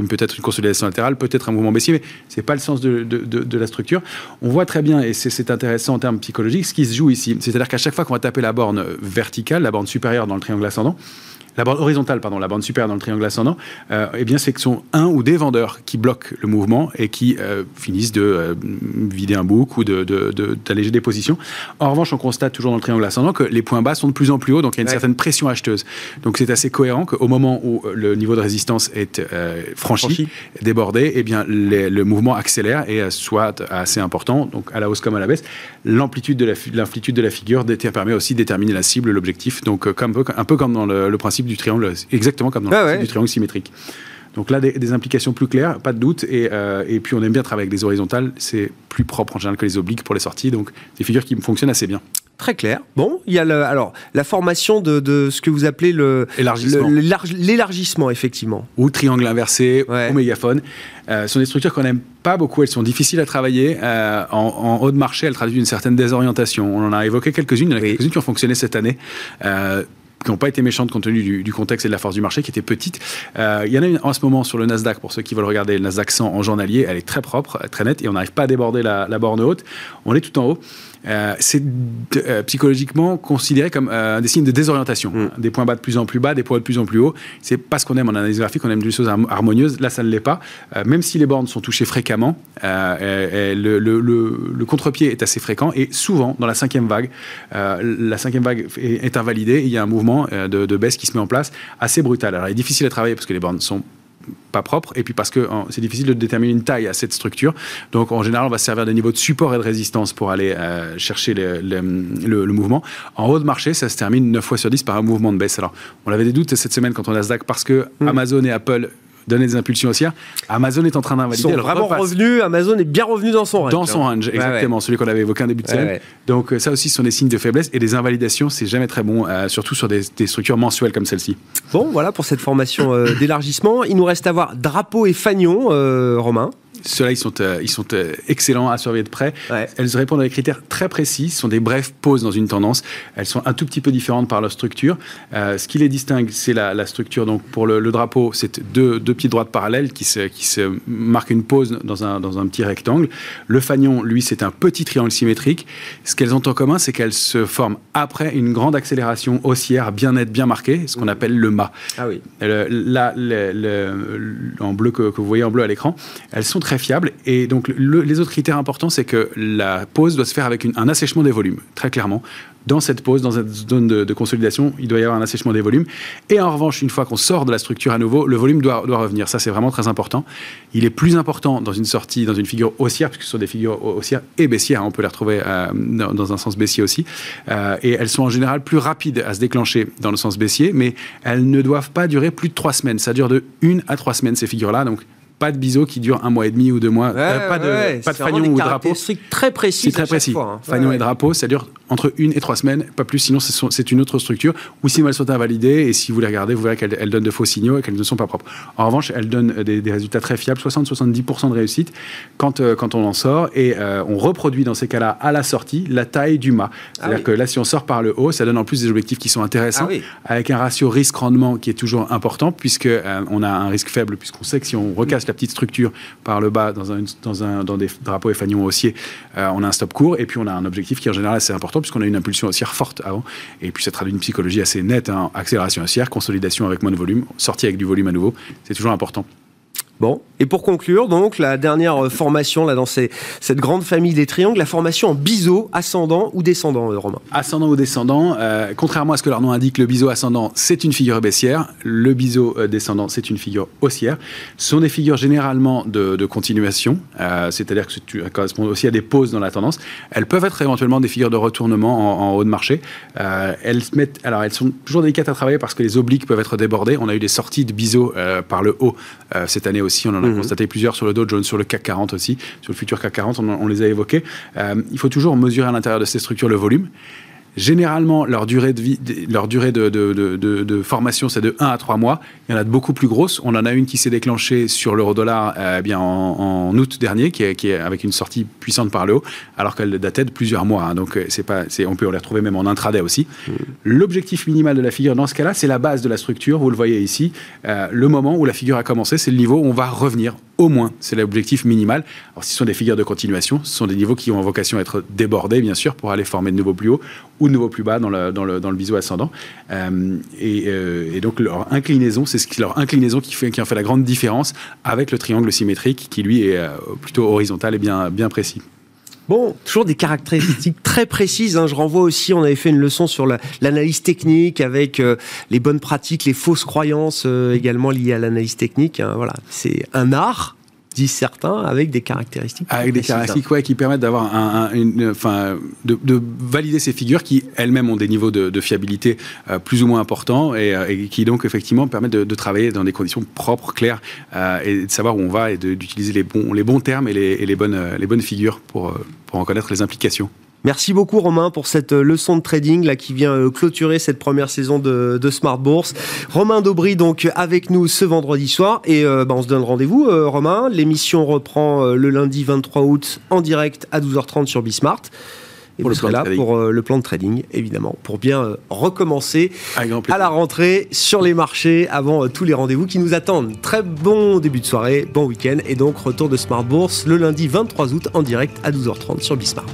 Speaker 5: peut-être une consolidation latérale, peut-être un mouvement baissier, mais c'est pas le sens de, de- la structure. On voit très bien, et c'est intéressant en termes psychologiques, ce qui se joue ici. C'est-à-dire qu'à chaque fois qu'on va taper la borne verticale, la borne supérieure dans le triangle ascendant, la borne horizontale, pardon, la borne supérieure dans le triangle ascendant, euh, eh bien, c'est que sont un ou des vendeurs qui bloquent le mouvement et qui euh, finissent de euh, vider un bouc ou de- de- de- d'alléger des positions. En revanche, on constate toujours dans le triangle ascendant que les points bas sont de plus en plus hauts, donc il y a une
Speaker 1: Ouais.
Speaker 5: certaine pression acheteuse. Donc c'est assez cohérent qu'au moment où le niveau de résistance est franchi,
Speaker 1: Franchi.
Speaker 5: débordé, eh bien, les- le mouvement accélère et soit assez important, donc à la hausse comme à la baisse. L'amplitude de la, de la figure permet aussi de déterminer la cible, l'objectif. Donc, un peu comme dans le, le principe du triangle, exactement comme dans
Speaker 1: Ah ouais.
Speaker 5: du triangle symétrique. Donc là, des, des implications plus claires, pas de doute. Et, euh, et puis, on aime bien travailler avec des horizontales. C'est plus propre en général que les obliques pour les sorties. Donc, des figures qui fonctionnent assez bien.
Speaker 1: Très clair. Bon, il y a le, alors la formation de, de ce que vous appelez le
Speaker 5: Élargissement.
Speaker 1: le- l'élarg- l'élargissement, effectivement.
Speaker 5: ou triangle inversé,
Speaker 1: Ouais.
Speaker 5: ou mégaphone. Euh, ce sont des structures qu'on n'aime pas beaucoup, elles sont difficiles à travailler. Euh, en, en haut de marché, elles traduisent une certaine désorientation. On en a évoqué quelques-unes, il y en a quelques-unes qui ont fonctionné cette année. Euh, qui n'ont pas été méchantes compte tenu du, contexte et de la force du marché, qui étaient petites. Euh, il y en a une en ce moment sur le Nasdaq, pour ceux qui veulent regarder le Nasdaq 100 en journalier, elle est très propre, très nette, et on n'arrive pas à déborder la borne haute. On est tout en haut. Euh, c'est euh, psychologiquement considéré comme euh, des signes de désorientation.
Speaker 1: Mm.
Speaker 5: Des points bas de plus en plus bas, des points de plus en plus hauts. C'est pas ce qu'on aime en analyse graphique, on aime des choses harm- harmonieuses. Là, ça ne l'est pas. Même si les bornes sont touchées fréquemment, et- et le, le- le- le contre-pied est assez fréquent et souvent dans la cinquième vague, la cinquième vague est, est invalidée et il y a un mouvement de, de baisse qui se met en place assez brutal. Alors, il est difficile à travailler parce que les bornes sont pas propres et puis parce que c'est difficile de déterminer une taille à cette structure. Donc en général, on va se servir des niveaux de support et de résistance pour aller euh, chercher le, le- le- le mouvement. En haut de marché, ça se termine 9 fois sur 10 par un mouvement de baisse. Alors on avait des doutes cette semaine quand on a Nasdaq parce que
Speaker 1: Mm.
Speaker 5: Amazon et Apple donnaient des impulsions haussières. Amazon est en train
Speaker 1: Ils
Speaker 5: d'invalider.
Speaker 1: sont
Speaker 5: elle
Speaker 1: vraiment revenus, Amazon est bien revenu dans son range.
Speaker 5: dans son range,
Speaker 1: Ouais,
Speaker 5: exactement, celui qu'on avait évoqué en début de semaine.
Speaker 1: ouais.
Speaker 5: Donc euh, ça aussi, ce sont des signes de faiblesse et des invalidations, c'est jamais très bon, euh, surtout sur des, des structures mensuelles comme celle-ci.
Speaker 1: Bon, voilà pour cette formation euh, d'élargissement. Il nous reste à voir drapeau et fanion, euh, Romain.
Speaker 5: Ceux-là, ils sont, euh, ils sont euh, excellents à surveiller de près.
Speaker 1: Ouais.
Speaker 5: Elles répondent à des critères très précis. Ce sont des brèves pauses dans une tendance. Elles sont un tout petit peu différentes par leur structure. Euh, ce qui les distingue, c'est la, la structure. Donc, pour le, le drapeau, c'est deux, deux pieds droites parallèles qui se, qui se marquent une pause dans un, dans un petit rectangle. Le fanion, lui, c'est un petit triangle symétrique. Ce qu'elles ont en commun, c'est qu'elles se forment après une grande accélération haussière bien nette, bien marquée, ce qu'on appelle le mât.
Speaker 1: Ah oui.
Speaker 5: Là, en bleu que, que vous voyez en bleu à l'écran, elles sont très très fiable. Et donc, les autres critères importants, c'est que la pause doit se faire avec un assèchement des volumes, très clairement dans cette pause, dans cette zone de, consolidation, il doit y avoir un assèchement des volumes. Et en revanche, une fois qu'on sort de la structure à nouveau, le volume doit, revenir. Ça, c'est vraiment très important. Il est plus important dans une sortie, dans une figure haussière, puisque ce sont des figures haussières et baissières. On peut les retrouver euh, dans un sens baissier aussi. Euh, et elles sont en général plus rapides à se déclencher dans le sens baissier, mais elles ne doivent pas durer plus de trois semaines. Ça dure de une à trois semaines, ces figures-là. Donc, pas de biseau qui dure un mois et demi ou deux mois, euh, pas de, pas de fanion ou drapeau.
Speaker 1: C'est très précis.
Speaker 5: C'est très précis. Fois, hein. Et drapeau, ça dure entre une et trois semaines, pas plus, sinon c'est une autre structure. Ou si elles sont invalidées, et si vous les regardez, vous verrez qu'elles donnent de faux signaux et qu'elles ne sont pas propres. En revanche, elles donnent des, résultats très fiables, 60-70% de réussite quand, euh, quand on en sort, et euh, on reproduit dans ces cas-là à la sortie la taille du mât. Ah C'est-à-dire que là, si on sort par le haut, ça donne en plus des objectifs qui sont intéressants, ah avec un ratio risque-rendement qui est toujours important, puisque on a un risque faible, puisqu'on sait que si on recasse la petite structure par le bas dans, un, dans, un, dans des drapeaux et fanions haussiers, euh, on a un stop court et puis on a un objectif qui en général assez important puisqu'on a une impulsion haussière forte avant. Et puis ça traduit une psychologie assez nette, hein. accélération haussière, consolidation avec moins de volume, sortie avec du volume à nouveau. C'est toujours important.
Speaker 1: Bon, et pour conclure, donc, la dernière euh, formation là, dans cette grande famille des triangles, la formation en biseau, ascendant ou descendant, euh, Romain?
Speaker 5: Ascendant ou descendant, euh, contrairement à ce que leur nom indique, le biseau ascendant, c'est une figure baissière, le biseau descendant, c'est une figure haussière. Ce sont des figures généralement de, continuation, c'est-à-dire que ça correspond aussi à des pauses dans la tendance. Elles peuvent être éventuellement des figures de retournement en, haut de marché. elles, alors, elles sont toujours délicates à travailler parce que les obliques peuvent être débordés. On a eu des sorties de biseau par le haut cette année aussi, on en a Mhm. constaté plusieurs sur le Dow Jones, sur le CAC 40 aussi, sur le futur CAC 40, on, les a évoqués. Euh, il faut toujours mesurer à l'intérieur de ces structures le volume. Généralement, leur durée de, vie, leur durée de, de, formation, c'est de 1 à 3 mois. Il y en a de beaucoup plus grosses. On en a une qui s'est déclenchée sur l'euro-dollar euh, eh bien en, août dernier, qui est, qui est, avec une sortie puissante par le haut, alors qu'elle datait de plusieurs mois. Hein. Donc, euh, c'est pas, on peut les retrouver même en intraday aussi. Mmh. L'objectif minimal de la figure, dans ce cas-là, c'est la base de la structure. Vous le voyez ici. le moment où la figure a commencé, c'est le niveau où on va revenir au moins. C'est l'objectif minimal. Alors, si ce sont des figures de continuation, ce sont des niveaux qui ont vocation à être débordés, bien sûr, pour aller former de nouveaux plus hauts ou de nouveaux plus bas dans le, dans le, dans le biseau ascendant. Euh, euh, et, donc, leur inclinaison, c'est ce qui, leur inclinaison qui, fait, qui en fait la grande différence avec le triangle symétrique, qui lui est euh, plutôt horizontal et bien, bien précis.
Speaker 1: Bon, toujours des caractéristiques très précises. Hein. Je renvoie aussi, on avait fait une leçon sur l'analyse technique avec les bonnes pratiques, les fausses croyances également liées à l'analyse technique. Hein. Voilà, c'est un art disent certains, avec des caractéristiques.
Speaker 5: Avec des caractéristiques ouais, qui permettent d'avoir un, une, enfin, de, valider ces figures qui elles-mêmes ont des niveaux de, fiabilité euh, plus ou moins importants euh, et, qui donc effectivement permettent de, travailler dans des conditions propres, claires euh, et de savoir où on va et d'utiliser les bons, les bons termes et les, et les, bonnes, les bonnes figures pour, pour en connaître les implications.
Speaker 1: Merci beaucoup Romain pour cette euh, leçon de trading là qui vient euh, clôturer cette première saison de, Smart Bourse. Romain Daubry donc avec nous ce vendredi soir et euh, bah, on se donne rendez-vous Romain. L'émission reprend le lundi 23 août en direct à 12h30 sur Bismart. Et pour vous là pour le plan de trading, évidemment, pour bien recommencer à la rentrée sur les marchés avant tous les rendez-vous qui nous attendent. Très bon début de soirée, bon week-end et donc retour de Smart Bourse le lundi 23 août en direct à 12h30 sur Bismart.